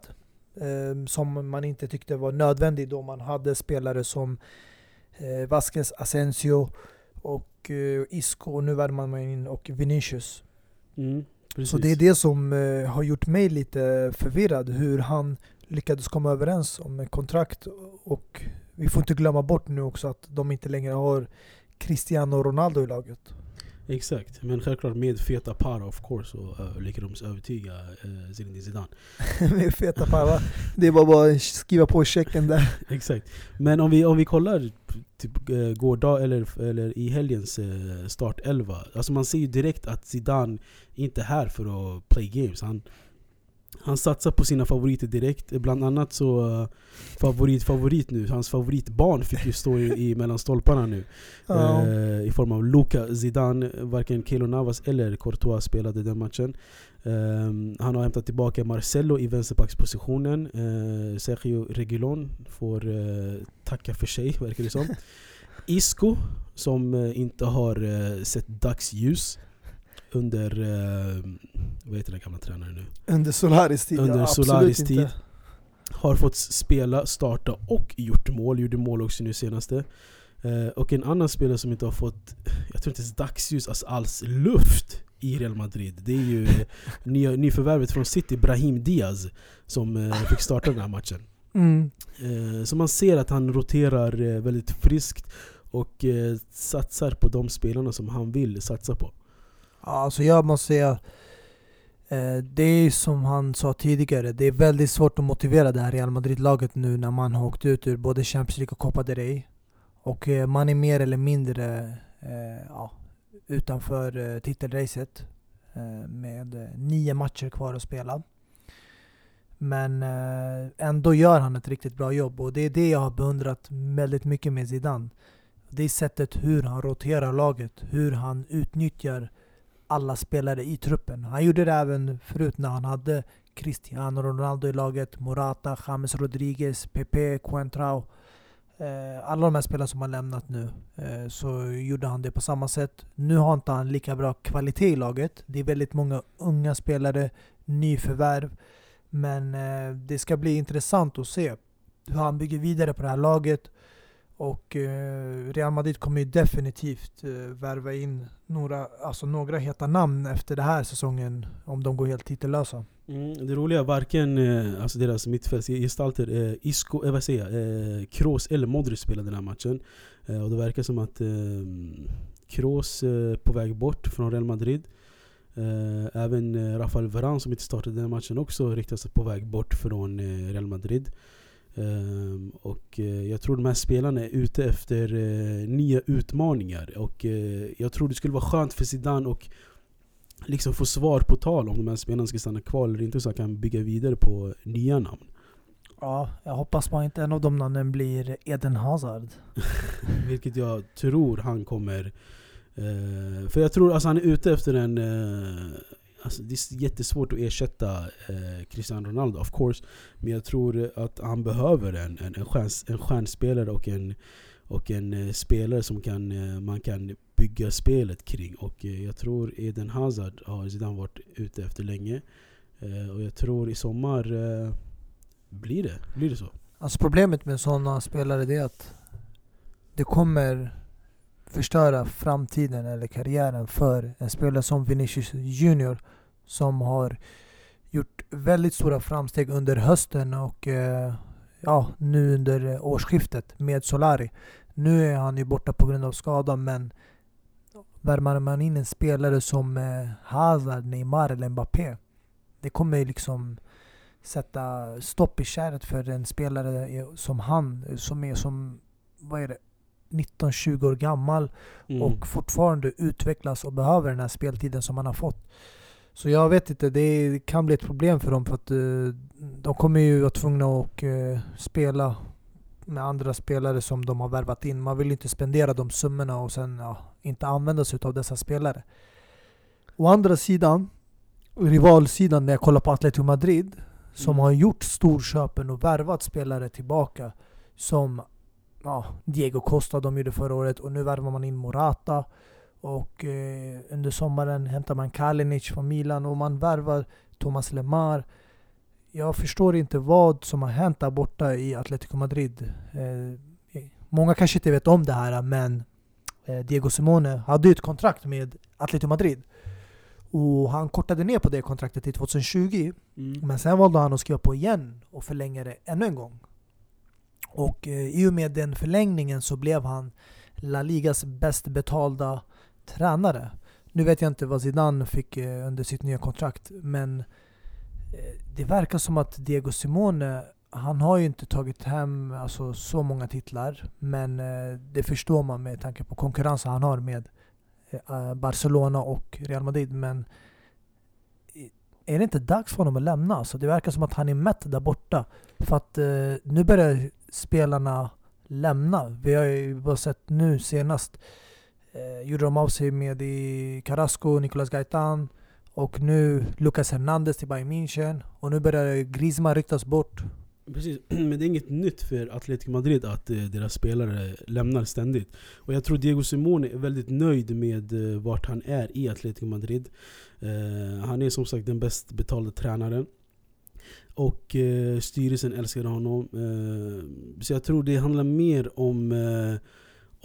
Eh, som man inte tyckte var nödvändig då man hade spelare som eh, Vasquez, Asensio och eh, Isco. Och nu värvar man in och Vinicius. Mm. Så det är det som eh, har gjort mig lite förvirrad. Hur han lyckades komma överens om ett kontrakt. Och vi får inte glömma bort nu också att de inte längre har Cristiano Ronaldo i laget. Exakt, men självklart med feta par of course så uh, lyckades de övertyga uh, Zinedine Zidane. Med feta parva. Det var bara att skriva på checken där. Exakt. Men om vi, om vi kollar typ uh, gårdag eller, eller i helgens uh, startelva. Alltså man ser ju direkt att Zidane inte är här för att play games. Han, han satsar på sina favoriter direkt. Bland annat så uh, favorit, favorit nu, hans favoritbarn fick ju stå i, i mellan stolparna nu. Ja. Eh, I form av Luka Zidane. Varken Keylor Navas eller Courtois spelade den matchen. Ehm, han har hämtat tillbaka Marcelo i vänsterbackspositionen. Uh, Sergio Reguilon får eh, tacka för sig, verkar det som. Isco, som inte har sett dagsljus under, uh, vad heter den gamla tränaren nu? Under Solaris tid. Under ja, Solaris inte. tid. Har fått spela, starta och gjort mål. Gjorde mål också nu senaste. Eh, och en annan spelare som inte har fått, jag tror inte ens dagsljus, alltså alls luft i Real Madrid. Det är ju eh, nya, nyförvärvet från City, Brahim Diaz, som eh, fick starta den här matchen. Mm. Eh, så man ser att han roterar eh, väldigt friskt och eh, satsar på de spelarna som han vill satsa på. Ja, alltså jag måste säga, eh, det är som han sa tidigare, det är väldigt svårt att motivera det här Real Madrid-laget nu när man har åkt ut ur både Champions League och Copa del Rey. Och eh, man är mer eller mindre eh, ja, utanför titelracet med nio matcher kvar att spela. Men ändå gör han ett riktigt bra jobb och det är det jag har beundrat väldigt mycket med Zidane. Det är sättet hur han roterar laget, hur han utnyttjar alla spelare i truppen. Han gjorde det även förut när han hade Cristiano Ronaldo i laget, Morata, James Rodriguez, Pepe, Coentrao. Eh, alla de här spelarna som har lämnat nu, eh, så gjorde han det på samma sätt. Nu har inte han lika bra kvalitet i laget. Det är väldigt många unga spelare, nyförvärv. Men eh, det ska bli intressant att se hur han bygger vidare på det här laget. Och eh, Real Madrid kommer ju definitivt eh, värva in några, alltså några heta namn efter den här säsongen om de går helt titellösa. Mm, det roliga, varken eh, alltså deras mittfältsgestalter, eh, Isco, eh, vad säger jag, eh, Kroos eller Modric spelade den här matchen. Eh, och det verkar som att eh, Kroos eh, på väg bort från Real Madrid. Eh, även eh, Rafael Varane som inte startade den här matchen också riktar sig på väg bort från eh, Real Madrid. Ehm, och eh, jag tror de här spelarna är ute efter eh, nya utmaningar. Och eh, jag tror det skulle vara skönt för Zidane och liksom få svar på tal om de här spelarna ska stanna kvar eller inte så han kan bygga vidare på nya namn. Ja, jag hoppas bara inte en av de namnen blir Eden Hazard. Vilket jag tror han kommer... För jag tror alltså han är ute efter en... Alltså det är jättesvårt att ersätta eh, Cristiano Ronaldo of course. Men jag tror att han behöver en, en, en, stjärns, en stjärnspelare och en, och en eh, spelare som kan, eh, man kan bygga spelet kring. Och eh, jag tror Eden Hazard har Zidane varit ute efter länge. Eh, och jag tror i sommar eh, blir det, blir det så. Alltså problemet med sådana spelare det är att det kommer förstöra framtiden eller karriären för en spelare som Vinicius Junior som har gjort väldigt stora framsteg under hösten och eh, ja, nu under årsskiftet med Solari. Nu är han ju borta på grund av skada men värmar man in en spelare som eh, Hazard, Neymar eller Mbappé det kommer liksom sätta stopp i kärret för en spelare som han som är som, vad är det, 19-20 år gammal Mm. och fortfarande utvecklas och behöver den här speltiden som han har fått. Så jag vet inte, det kan bli ett problem för dem för att eh, de kommer ju vara tvungna att eh, spela med andra spelare som de har värvat in. Man vill inte spendera de summorna och sen ja, inte använda sig av dessa spelare. Å andra sidan, rivalsidan när jag kollar på Atletico Madrid som Mm. har gjort storköpen och värvat spelare tillbaka som ja, Diego Costa de gjorde förra året och nu värvar man in Morata och eh, under sommaren hämtar man Kalinic från Milan och man värvar Thomas Lemar. Jag förstår inte vad som har hänt där borta i Atletico Madrid. Eh, många kanske inte vet om det här men eh, Diego Simone hade ju ett kontrakt med Atletico Madrid. Och han kortade ner på det kontraktet till 2020 Mm. men sen valde han att skriva på igen och förlänga det ännu en gång. Och eh, i och med den förlängningen så blev han La Ligas bäst betalda tränare. Nu vet jag inte vad Zidane fick eh, under sitt nya kontrakt men eh, det verkar som att Diego Simone han har ju inte tagit hem alltså, så många titlar men eh, det förstår man med tanke på konkurrensen han har med eh, eh, Barcelona och Real Madrid men eh, är det inte dags för honom att lämna? Alltså, det verkar som att han är mätt där borta. För att eh, nu börjar spelarna lämna. Vi har ju bara sett nu senast eh, gjorde de av sig med i Carrasco, Nicolas Gaitan och nu Lucas Hernandez till Bayern München och nu börjar Griezmann ryktas bort. Precis, men det är inget nytt för Atletico Madrid att eh, deras spelare lämnar ständigt. Och jag tror Diego Simone är väldigt nöjd med eh, vart han är i Atletico Madrid. Eh, han är som sagt den bäst betalda tränaren. Och eh, styrelsen älskade honom. Eh, så jag tror det handlar mer om eh,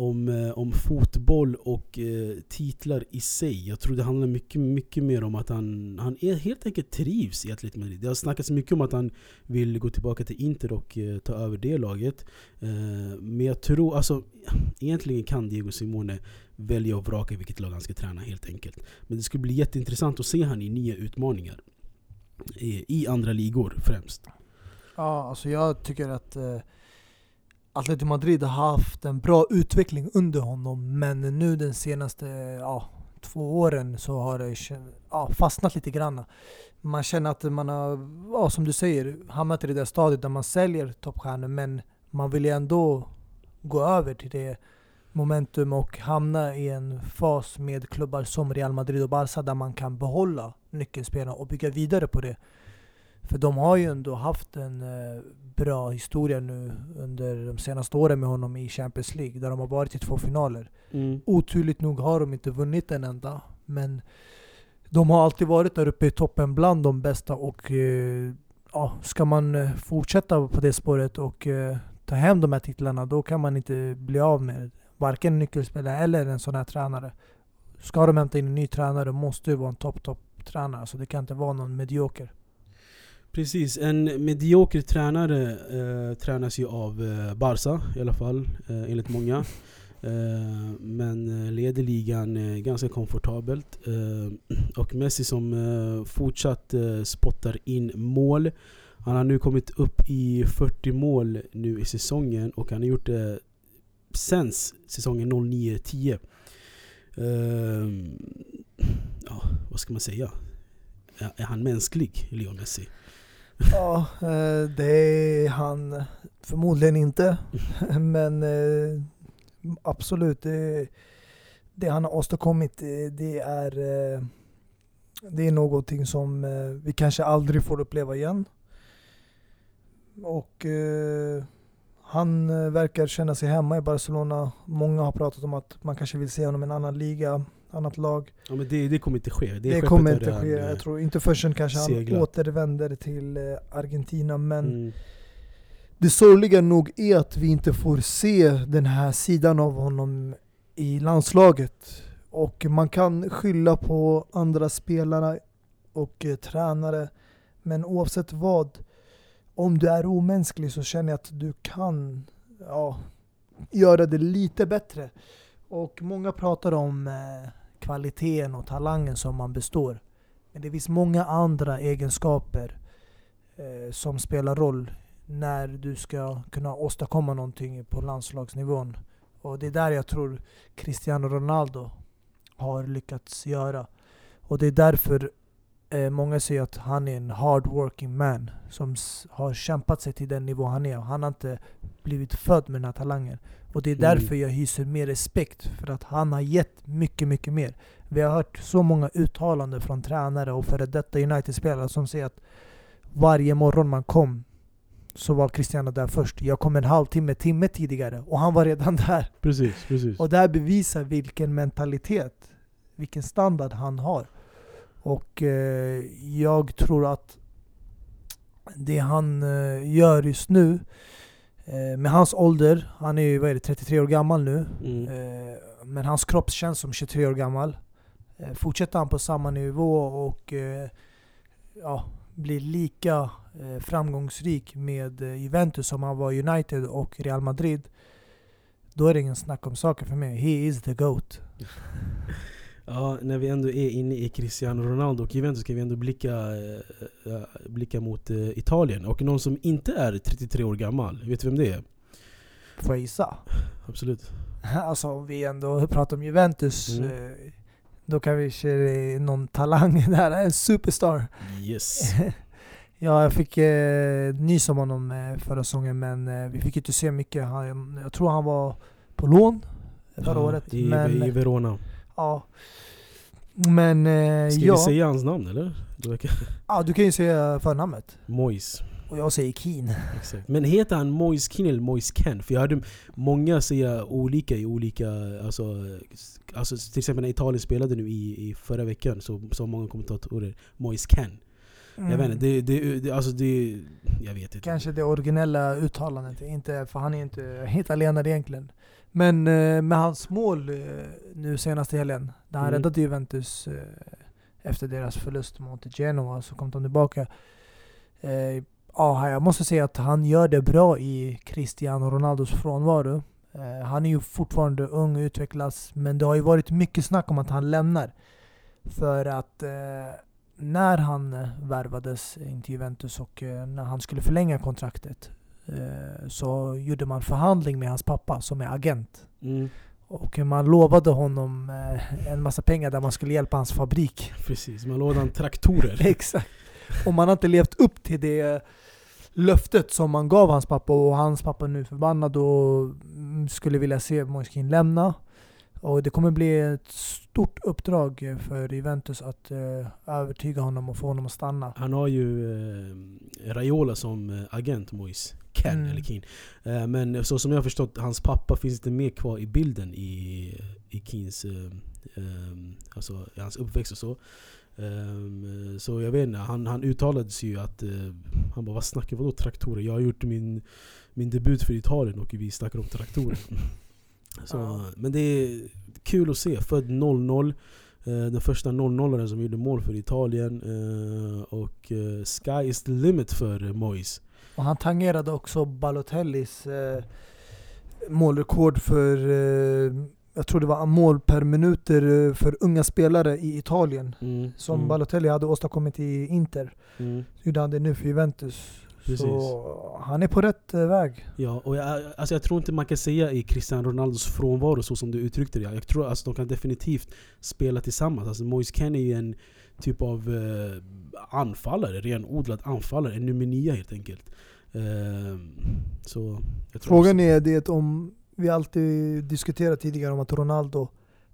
om, eh, om fotboll och eh, titlar i sig. Jag tror det handlar mycket, mycket mer om att han, han är helt enkelt trivs i Atletico Madrid. Det har snackats mycket om att han vill gå tillbaka till Inter och eh, ta över det laget. Eh, men jag tror, alltså egentligen kan Diego Simone välja och vraka vilket lag han ska träna helt enkelt. Men det skulle bli jätteintressant att se han i nya utmaningar. I, i andra ligor främst. Ja, alltså jag tycker att eh, Atletico Madrid har haft en bra utveckling under honom men nu den senaste ja, två åren så har det ja, fastnat lite grann. Man känner att man har, ja, som du säger, hamnat i det där stadiet där man säljer toppstjärnor men man vill ju ändå gå över till det momentum och hamna i en fas med klubbar som Real Madrid och Barca där man kan behålla nyckelspelarna och bygga vidare på det. För de har ju ändå haft en eh, bra historia nu under de senaste åren med honom i Champions League där de har varit i två finaler. Mm. Oturligt nog har de inte vunnit en enda. Men de har alltid varit där uppe i toppen bland de bästa och eh, ja, ska man eh, fortsätta på det spåret och eh, ta hem de här titlarna då kan man inte bli av med varken nyckelspelare eller en sån här tränare. Ska de hämta in en ny tränare måste det vara en topp, topp tränare. Så det kan inte vara någon medioker. Precis, en medioker tränare eh, tränas ju av eh, Barca i alla fall, eh, enligt många. Eh, men eh, leder ligan eh, ganska komfortabelt. Eh, och Messi som fortsatt spottar in mål. Han har nu kommit upp i 40 mål nu i säsongen och han har gjort det sen säsongen 09-10. Eh, ja, vad ska man säga? Är, han mänsklig, Leo Messi? Ja, eh, det är han förmodligen inte. Men eh, absolut, det, det han har åstadkommit det, det är eh, det är någonting som vi kanske aldrig får uppleva igen. Och han verkar känna sig hemma i Barcelona. Många har pratat om att man kanske vill se honom i en annan liga annat lag. Ja, men det, det kommer inte ske. Det, det kommer inte ske. Jag tror inte förrän kanske seglat. han återvänder till eh, Argentina. Men mm. det sorgliga nog är att vi inte får se den här sidan av honom i landslaget. Och man kan skylla på andra spelare och eh, tränare. Men oavsett vad, om du är omänsklig så känner jag att du kan ja, göra det lite bättre. Och många pratar om eh, kvaliteten och talangen som man består. Men det finns många andra egenskaper eh, som spelar roll när du ska kunna åstadkomma någonting på landslagsnivån. Och det är där jag tror Cristiano Ronaldo har lyckats göra. Och det är därför eh, många säger att han är en hard working man som har kämpat sig till den nivå han är. Han har inte blivit född med den här talangen. Och det är mm. därför jag hyser mer respekt, för att han har gett mycket, mycket mer. Vi har hört så många uttalanden från tränare och före detta United-spelare som säger att varje morgon man kom så var Cristiano där först. Jag kom en halvtimme, timme tidigare och han var redan där. Precis, precis. Och det här bevisar vilken mentalitet, vilken standard han har. Och eh, jag tror att det han eh, gör just nu med hans ålder, han är ju vad är det, 33 år gammal nu. Mm. Eh, men hans kropp känns som 23 år gammal. Eh, fortsätter han på samma nivå och ja, blir lika framgångsrik med Juventus som han var United och Real Madrid. Då är det ingen snack om saker för mig. He is the GOAT. Ja, när vi ändå är inne i Cristiano Ronaldo och Juventus ska vi ändå blicka, äh, blicka mot äh, Italien. Och någon som inte är 33 år gammal, vet du vem det är? Får jag gissa? Absolut. Alltså om vi ändå pratar om Juventus, mm. äh, då kanske det är någon talang där, en superstar. Yes. ja, jag fick eh, nys om honom förra säsongen men vi fick inte se mycket. Han, jag tror han var på lån förra ja, året. I, men, I Verona. Ja. Men eh, Ska ja. vi säga hans namn eller? Ja, du kan ju säga förnamnet. Mois. Och jag säger Keen. Exakt. Men heter han Mois Keen eller Mois Ken? För jag hörde många säga olika i olika... Alltså, alltså till exempel när Italien spelade nu i, i förra veckan så sa många kommentatorer Mois Ken. Mm. Jag vet inte, det, det, det, alltså det... Jag vet inte. Kanske det originella uttalandet, inte, för han är inte italienare egentligen. Men eh, med hans mål eh, nu senaste helgen, där han mm. räddade Juventus eh, efter deras förlust mot Genoa, så kom de tillbaka. Ja, jag måste säga att han gör det bra i Cristiano Ronaldos frånvaro. Han är ju fortfarande ung och utvecklas, men det har ju varit mycket snack om att han lämnar. För att när han värvades in till Juventus och när han skulle förlänga kontraktet så gjorde man förhandling med hans pappa som är agent. Mm. Och man lovade honom eh, en massa pengar där man skulle hjälpa hans fabrik. Precis, man lovade honom traktorer. Exakt. Och man har inte levt upp till det löftet som man gav hans pappa och hans pappa är nu förbannad och mm, skulle vilja se Moiskin lämna. Och det kommer bli ett stort uppdrag för Juventus att uh, övertyga honom och få honom att stanna. Han har ju uh, Raiola som agent, Mois. Ken mm. eller Keen. Uh, men så som jag har förstått, hans pappa finns inte med kvar i bilden i, i Keens um, alltså, hans uppväxt och så. Um, så jag vet inte, han, han uttalade sig ju att uh, Han bara vad snackar vadå traktorer? Jag har gjort min, min debut för Italien och vi snackar om traktorer. så, ja. Men det är kul att se, född 00 den första 00 som gjorde mål för Italien. och sky is the limit för Mois. Och han tangerade också Balotellis eh, målrekord för, eh, jag tror det var mål per minuter eh, för unga spelare i Italien. Mm, som mm. Balotelli hade åstadkommit i Inter. Mm. Så gjorde han det nu för Juventus. Precis. Så han är på rätt eh, väg. Ja, och jag, alltså jag tror inte man kan säga i Cristiano Ronaldos frånvaro så som du uttryckte det. Jag tror alltså de kan definitivt spela tillsammans. Alltså Moise Kean är ju en typ av eh, anfallare, renodlad anfallare. En nummer nio helt enkelt. Eh, så Frågan också- är det om, vi alltid diskuterat tidigare om att Ronaldo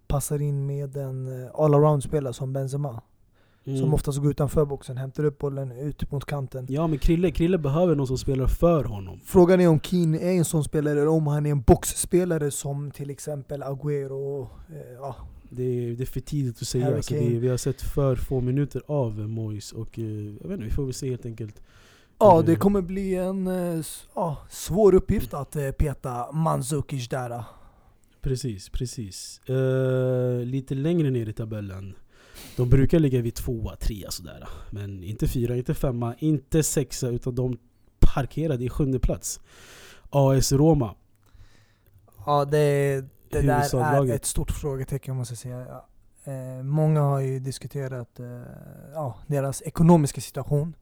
passar in med en eh, all-around-spelare som Benzema. Mm. Som oftast går utanför boxen, hämtar upp bollen ut mot kanten. Ja men Krille, Krille behöver någon som spelar för honom. Frågan är om Keane är en sån spelare eller om han är en boxspelare som till exempel Agüero. Eh, ja. Det är, det är för tidigt att säga. Alltså det, vi har sett för få minuter av Moise och eh, jag vet inte, vi får väl se helt enkelt. ja, Mm. det kommer bli en eh, ja, svår uppgift att eh, peta Mandzukic där. Precis, precis. Eh, lite längre ner i tabellen. De brukar ligga vid tvåa, trea sådär. Men inte fyra, inte femma, inte sexa utan de parkerade i sjunde plats. AS Roma. Ja, det, det där är ett stort frågetecken måste jag säga. Eh, många har ju diskuterat eh, ja, deras ekonomiska situation.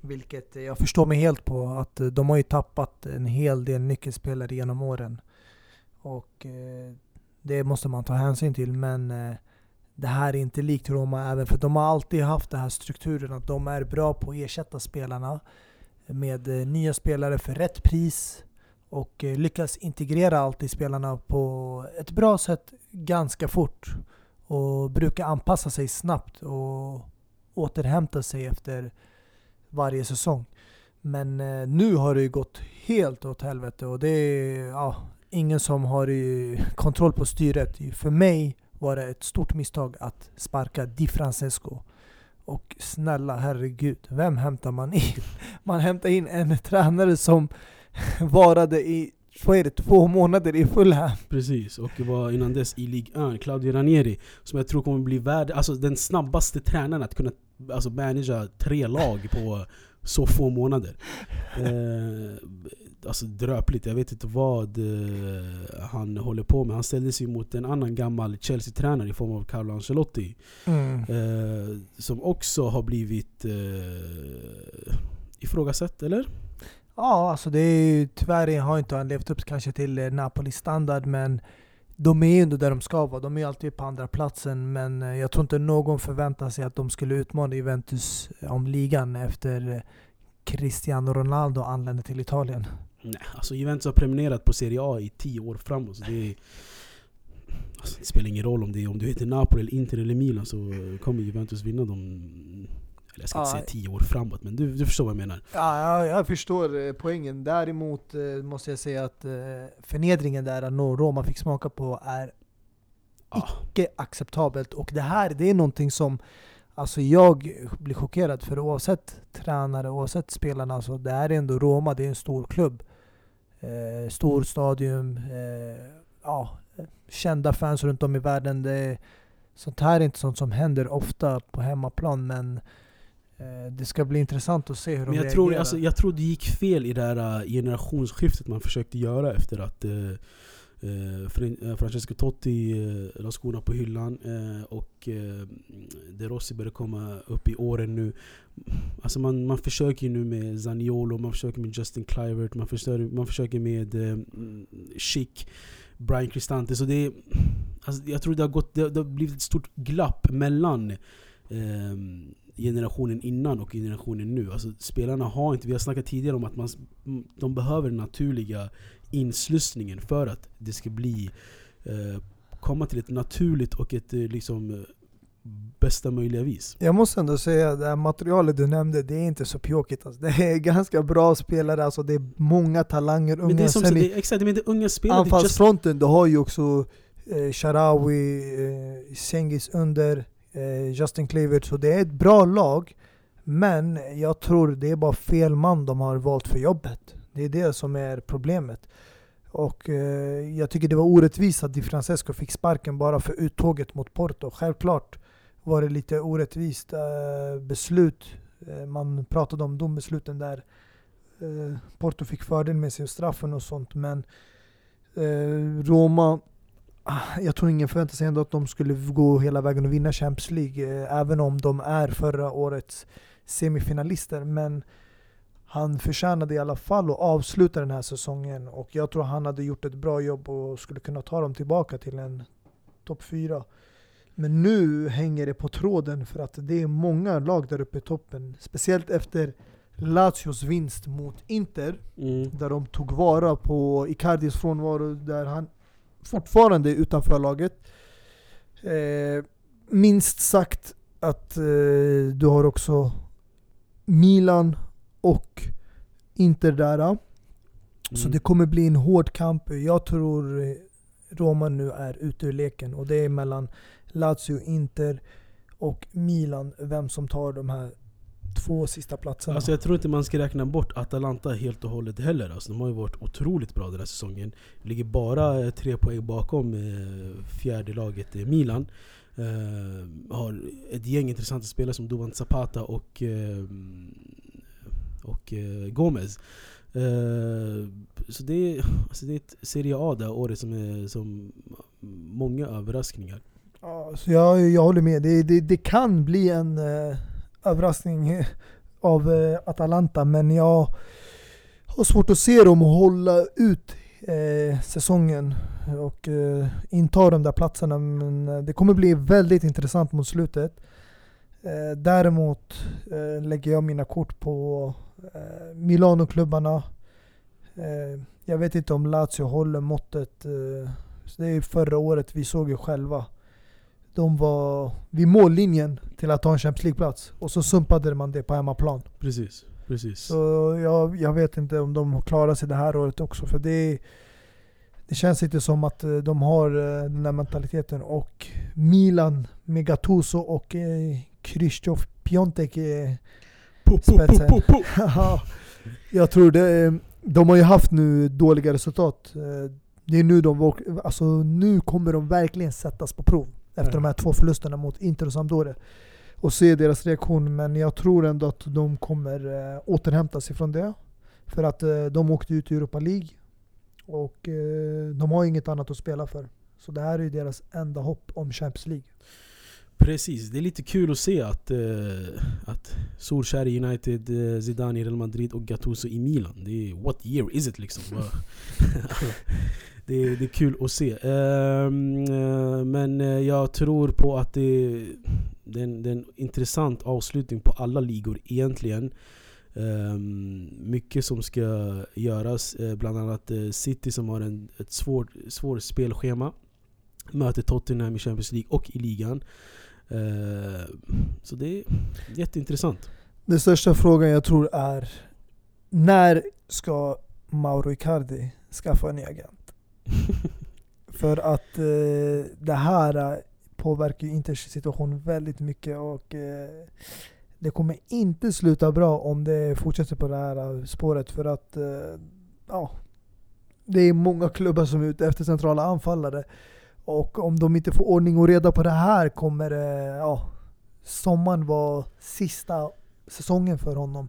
Vilket jag förstår mig helt på. Att eh, de har ju tappat en hel del nyckelspelare genom åren. Och eh, det måste man ta hänsyn till. Men eh, det här är inte likt Roma även för de har alltid haft den här strukturen att de är bra på att ersätta spelarna med eh, nya spelare för rätt pris och eh, lyckas integrera alltid spelarna på ett bra sätt ganska fort och brukar anpassa sig snabbt och återhämta sig efter varje säsong. Men eh, nu har det ju gått helt åt helvete och det är ja, ingen som har kontroll på styret. För mig var det ett stort misstag att sparka Di Francesco. Och snälla herregud, vem hämtar man in? Man hämtar in en tränare som varade i vad är det, två månader i Fulham. Precis, och var innan dess i Ligue 1, Claudio Ranieri. Som jag tror kommer bli värd, alltså den snabbaste tränaren att kunna alltså, managera tre lag på så få månader. Eh, alltså dröpligt, jag vet inte vad eh, han håller på med. Han ställde sig mot en annan gammal Chelsea-tränare i form av Carlo Ancelotti. Eh, som också har blivit eh, ifrågasatt, eller? Ja, alltså det är ju, tyvärr har inte han levt upp kanske till eh, Napolis standard men de är ju ändå där de ska vara. De är ju alltid på andra platsen men eh, jag tror inte någon förväntar sig att de skulle utmana Juventus om ligan efter eh, Cristiano Ronaldo anlände till Italien. Nej, alltså Juventus har prenumererat på Serie A i tio år framåt. Så det, är, alltså, det spelar ingen roll om, det om du heter Napoli, eller Inter eller Milan så kommer Juventus vinna dem. Eller jag ska inte Ja. säga tio år framåt, men du, du förstår vad jag menar. Ja, jag, jag förstår eh, poängen. Däremot eh, måste jag säga att eh, förnedringen där Roma fick smaka på är Ja. icke acceptabelt. Och det här det är någonting som alltså jag blir chockerad för oavsett tränare, oavsett spelarna, alltså det här är ändå Roma, det är en stor klubb. Eh, stor stadion, eh, ja, kända fans runt om i världen. Det, sånt här är inte sånt som händer ofta på hemmaplan men eh, det ska bli intressant att se hur Men de jag tror, reagerar. alltså, jag tror det gick fel i det här äh, generationsskiftet man försökte göra efter att Eh, eh, Francesco Totti eh, la skorna på hyllan och De Rossi började komma upp i åren nu. Alltså man, man försöker nu med Zaniolo, man försöker med Justin Clivert, man försöker, man försöker med Chic, Schick, Brian Cristante. Så det är, alltså jag tror det har, gått, det, det har blivit ett stort glapp mellan generationen innan och generationen nu. Alltså spelarna har inte, vi har snackat tidigare om att man, de behöver den naturliga inslussningen för att det ska bli eh, komma till ett naturligt och ett eh, liksom eh, bästa möjliga vis. Jag måste ändå säga, det här materialet du nämnde, det är inte så pjåkigt. Alltså. Det är ganska bra spelare, alltså. det är många talanger. Men det är unga. som det, exakt, men det är unga spelare. just- anfallsfronten, du har ju också eh, Sharawi, eh, Sengis under, eh, Justin Kluivert. Så det är ett bra lag. Men jag tror det är bara fel man de har valt för jobbet. Det är det som är problemet. Och eh, jag tycker det var orättvist att Di Francesco fick sparken bara för uttåget mot Porto. Självklart var det lite orättvist eh, beslut. Eh, man pratade om dombesluten där eh, Porto fick fördel med sig och straffen och sånt. Men eh, Roma, ah, jag tror ingen förväntade sig ändå att de skulle gå hela vägen och vinna Champions League. Eh, även om de är förra årets semifinalister. Men han förtjänade i alla fall att avsluta den här säsongen och jag tror han hade gjort ett bra jobb och skulle kunna ta dem tillbaka till en topp 4. Men nu hänger det på tråden för att det är många lag där uppe i toppen. Speciellt efter Lazios vinst mot Inter, Mm. där de tog vara på Icardis frånvaro, där han fortfarande är utanför laget. Eh, minst sagt att eh, du har också Milan och Inter där. Så Mm. det kommer bli en hård kamp. Jag tror Roma nu är ute ur leken och det är mellan Lazio, Inter och Milan vem som tar de här två sista platserna. Alltså jag tror inte man ska räkna bort Atalanta helt och hållet heller. Alltså, de har ju varit otroligt bra den här säsongen. Ligger bara eh, tre poäng bakom eh, fjärde laget eh, Milan. Eh, har ett gäng intressanta spelare som Duvan Zapata och, eh, och eh, Gomez. Eh, så det är, alltså det är ett Serie A det här året som är som många överraskningar. Ja, så jag, jag håller med. Det, det, det kan bli en eh, överraskning av eh, Atalanta, men jag har svårt att se dem hålla ut eh, säsongen och eh, inta de där platserna. Men eh, det kommer bli väldigt intressant mot slutet. Eh, däremot eh, lägger jag mina kort på eh, Milano-klubbarna. Eh, jag vet inte om Lazio håller måttet. Eh, det är förra året, vi såg ju själva. De var vid mållinjen till att ta en Champions League-plats. Och så sumpade man det på hemmaplan. Precis, precis. Så jag, jag vet inte om de klarar sig det här året också. För det, det känns inte som att eh, de har eh, den här mentaliteten. Och Milan med Gattuso och eh, Krzysztof Piontek är po, spetsen. jag tror det. De har ju haft nu dåliga resultat. Eh, Det är nu de, alltså nu kommer de verkligen sättas på prov. Efter de här två förlusterna mot Inter och Sampdoria. Och se deras reaktion. Men jag tror ändå att de kommer eh, återhämta sig från det. För att eh, de åkte ut i Europa League. Och de har inget annat att spela för. Så det här är deras enda hopp om Champions League. Precis, det är lite kul att se att, eh, att Solskjaer i United, eh, Zidane i Real Madrid och Gattuso i Milan. Det är what year is it liksom? Det, är, det är kul att se. Ehm, eh, men eh, jag tror på att det, det, är en, det är en intressant avslutning på alla ligor egentligen. Um, mycket som ska göras, eh, bland annat eh, City som har en, ett svårt svår spelschema. Möter Tottenham i Champions League och i ligan. Eh, så det är jätteintressant. Den största frågan jag tror är när ska Mauro Icardi skaffa en ny agent? För att eh, det här eh, påverkar ju Inters situation väldigt mycket och eh, det kommer inte sluta bra om det fortsätter på det här eh, spåret för att eh, ja, det är många klubbar som är ute efter centrala anfallare och om de inte får ordning och reda på det här kommer eh, ja, sommaren vara sista säsongen för honom.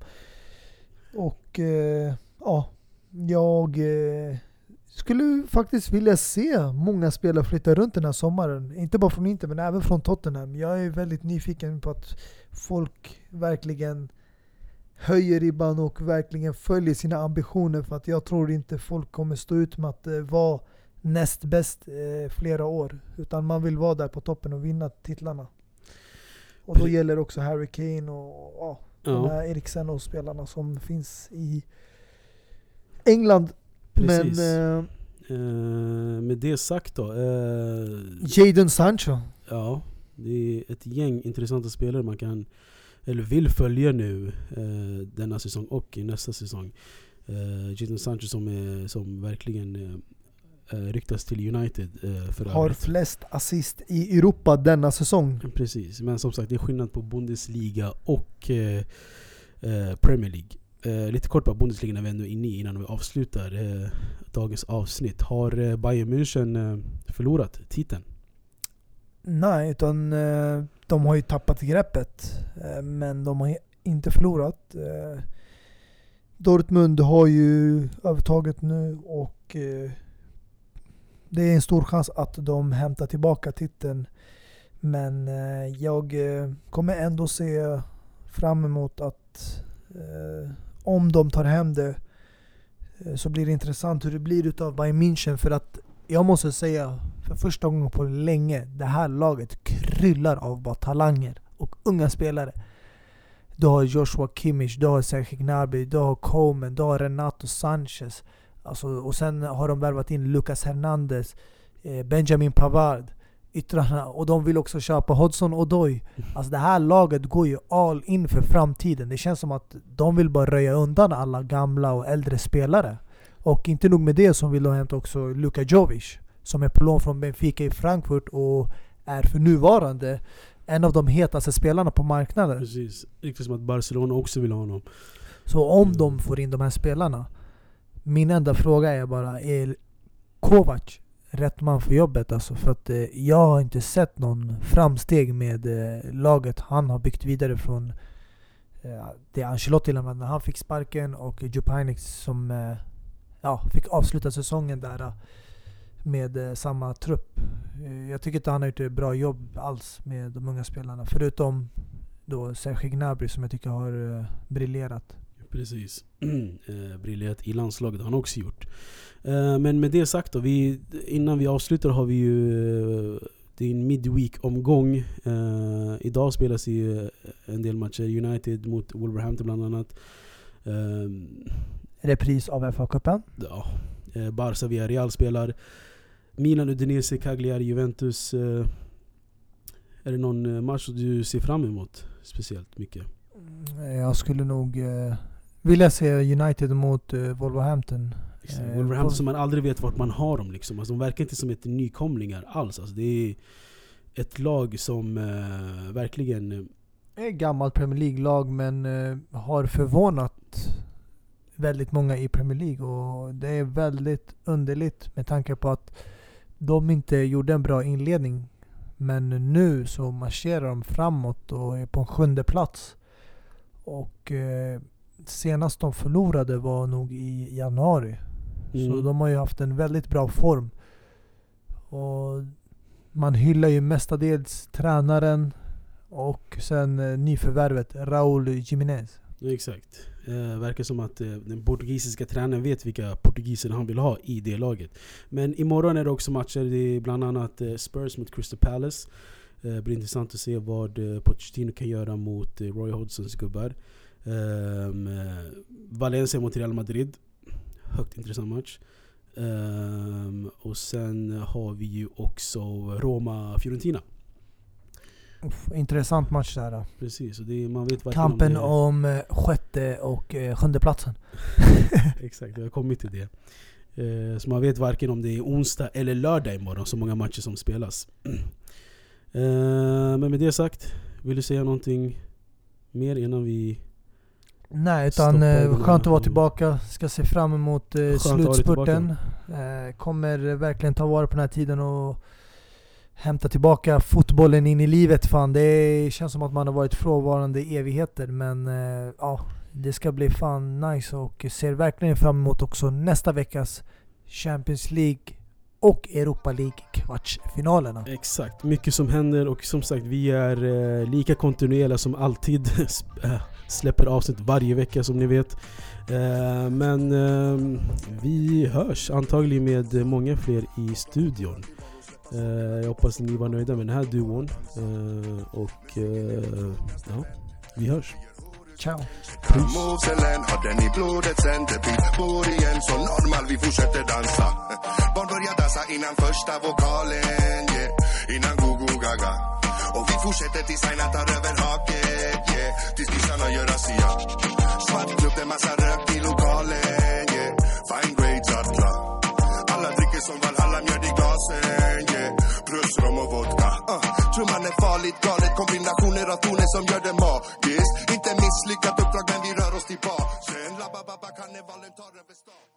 Och eh, ja, jag eh, skulle faktiskt vilja se många spelare flytta runt den här sommaren. Inte bara från Inter men även från Tottenham. Jag är väldigt nyfiken på att folk verkligen höjer ribban och verkligen följer sina ambitioner för att jag tror inte folk kommer stå ut med att eh, vara näst bäst eh, flera år. Utan man vill vara där på toppen och vinna titlarna. Och då gäller också Harry Kane och ja, Ja, Eriksen och spelarna som finns i England. precis. Men eh, Eh, med det sagt då. eh, Jadon Sancho. Ja, det är ett gäng intressanta spelare man kan eller vill följa nu eh, denna säsong och i nästa säsong. Eh, Jadon Sancho som, är, som verkligen ryktas till United eh, för Har övrigt. flest assist i Europa denna säsong. Precis, men som sagt det är skillnad på Bundesliga och eh, eh, Premier League. Eh, lite kort bara Bundesliga när vi ändå är inne innan vi avslutar eh, dagens avsnitt. Har eh, Bayern München eh, förlorat titeln? Nej, utan eh, de har ju tappat greppet. Eh, men de har inte förlorat. Eh, Dortmund har ju övertaget nu och eh, det är en stor chans att de hämtar tillbaka titeln. Men eh, jag eh, kommer ändå se fram emot att eh, om de tar hem det eh, så blir det intressant hur det blir utav Bayern München. För att jag måste säga, för första gången på länge, det här laget kryllar av bara talanger och unga spelare. Du har Joshua Kimmich, du har Sergej Gnabry, du har Coman, du har Renato Sanchez. Alltså, och sen har de värvat in Lucas Hernandez, eh, Benjamin Pavard, yttrarna. Och de vill också köpa Hodgson Odoi. Alltså det här laget går ju all in för framtiden. Det känns som att de vill bara röja undan alla gamla och äldre spelare. Och inte nog med det så vill de hämta också Luka Jovic. Som är på lån från Benfica i Frankfurt och är för nuvarande en av de hetaste spelarna på marknaden. Precis. Riktigt som att Barcelona också vill ha honom. Så om de får in de här spelarna. Min enda fråga är bara, är Kovac rätt man för jobbet? Alltså för att eh, jag har inte sett någon framsteg med eh, laget han har byggt vidare från eh, det Ancelotti lämnade när han fick sparken och Joe Heynckes som eh, ja, fick avsluta säsongen där eh, med eh, samma trupp. Eh, jag tycker inte han har gjort ett bra jobb alls med de unga spelarna. Förutom då Serge Gnabry som jag tycker har eh, briljerat. Precis. eh, briljerat i landslaget har han också gjort. Eh, men med det sagt då, vi, innan vi avslutar har vi ju eh, det är en midweek-omgång. Eh, idag spelas ju en del matcher. United mot Wolverhampton bland annat. Eh, Repris av FA-cupen. ja, eh, Barca via Real spelar. Milan, Udinese, Cagliari, Juventus. Eh, är det någon match du ser fram emot speciellt mycket? Mm, Jag skulle nog eh, vilja se United mot eh, Wolverhampton. Eh, Wolverhampton Wol- som man aldrig vet vart man har dem liksom. Alltså, de verkar inte som ett nykomlingar alls. Alltså, det är ett lag som eh, verkligen... eh, är ett gammalt Premier League-lag men eh, har förvånat väldigt många i Premier League. Och det är väldigt underligt med tanke på att de inte gjorde en bra inledning. Men nu så marscherar de framåt och är på en sjunde plats. Och eh, senast de förlorade var nog i januari. Så Mm. de har ju haft en väldigt bra form. Och man hyllar ju mestadels tränaren och sen eh, nyförvärvet Raúl Jiménez. Exakt. Eh, verkar som att eh, den portugisiska tränaren vet vilka portugiser han vill ha i det laget. Men imorgon är det också matcher. Det är bland annat eh, Spurs mot Crystal Palace. Eh, Det blir intressant att se vad eh, Pochettino kan göra mot eh, Roy Hodgsons gubbar. Ehm, eh, Valencia mot Real Madrid. Högt intressant match. Ehm, och sen har vi ju också Roma-Fiorentina. Intressant match där. Precis, och det man vet Kampen är- om eh, sjätte och eh, sjunde platsen. Exakt, vi har kommit till det. Eh, så man vet varken om det är onsdag eller lördag imorgon, så många matcher som spelas. eh, men med det sagt, vill du säga någonting mer innan vi... Nej, utan eh, skönt att vara tillbaka. Ska se fram emot eh, slutspurten. Eh, kommer verkligen ta vara på den här tiden och hämta tillbaka fotbollen in i livet. Fan, det känns som att man har varit frånvarande i evigheter. Men eh, ja, det ska bli fan nice och ser verkligen fram emot också nästa veckas Champions League och Europa League kvartsfinalerna. Exakt, mycket som händer och som sagt vi är eh, lika kontinuerliga som alltid. Eh, släpper avsnitt varje vecka som ni vet. Eh, men eh, vi hörs antagligen med många fler i studion. Eh, jag hoppas ni var nöjda med den här duon. Eh, och eh, ja, vi hörs. Ciao! Moselen har den i blodet sen det beat bor igen Så normal vi fortsätter dansa Barn börjar dansa innan första vokalen yeah. Innan go-go gaga Och vi fortsätter tills Aina tar över haket yeah. Tills nissarna gör razzia Svart klubb, det massa rök i lokalen yeah. Fine grades alla Alla dricker som Valhalla, mjöd i glasen yeah. Plus rom och vodka. Uh. Trumman är farligt galet. Kombinationer av toner som gör det magiskt. Inte misslyckat uppdrag men vi rör oss tillbaka Sen la ba karnevalen tar över stan.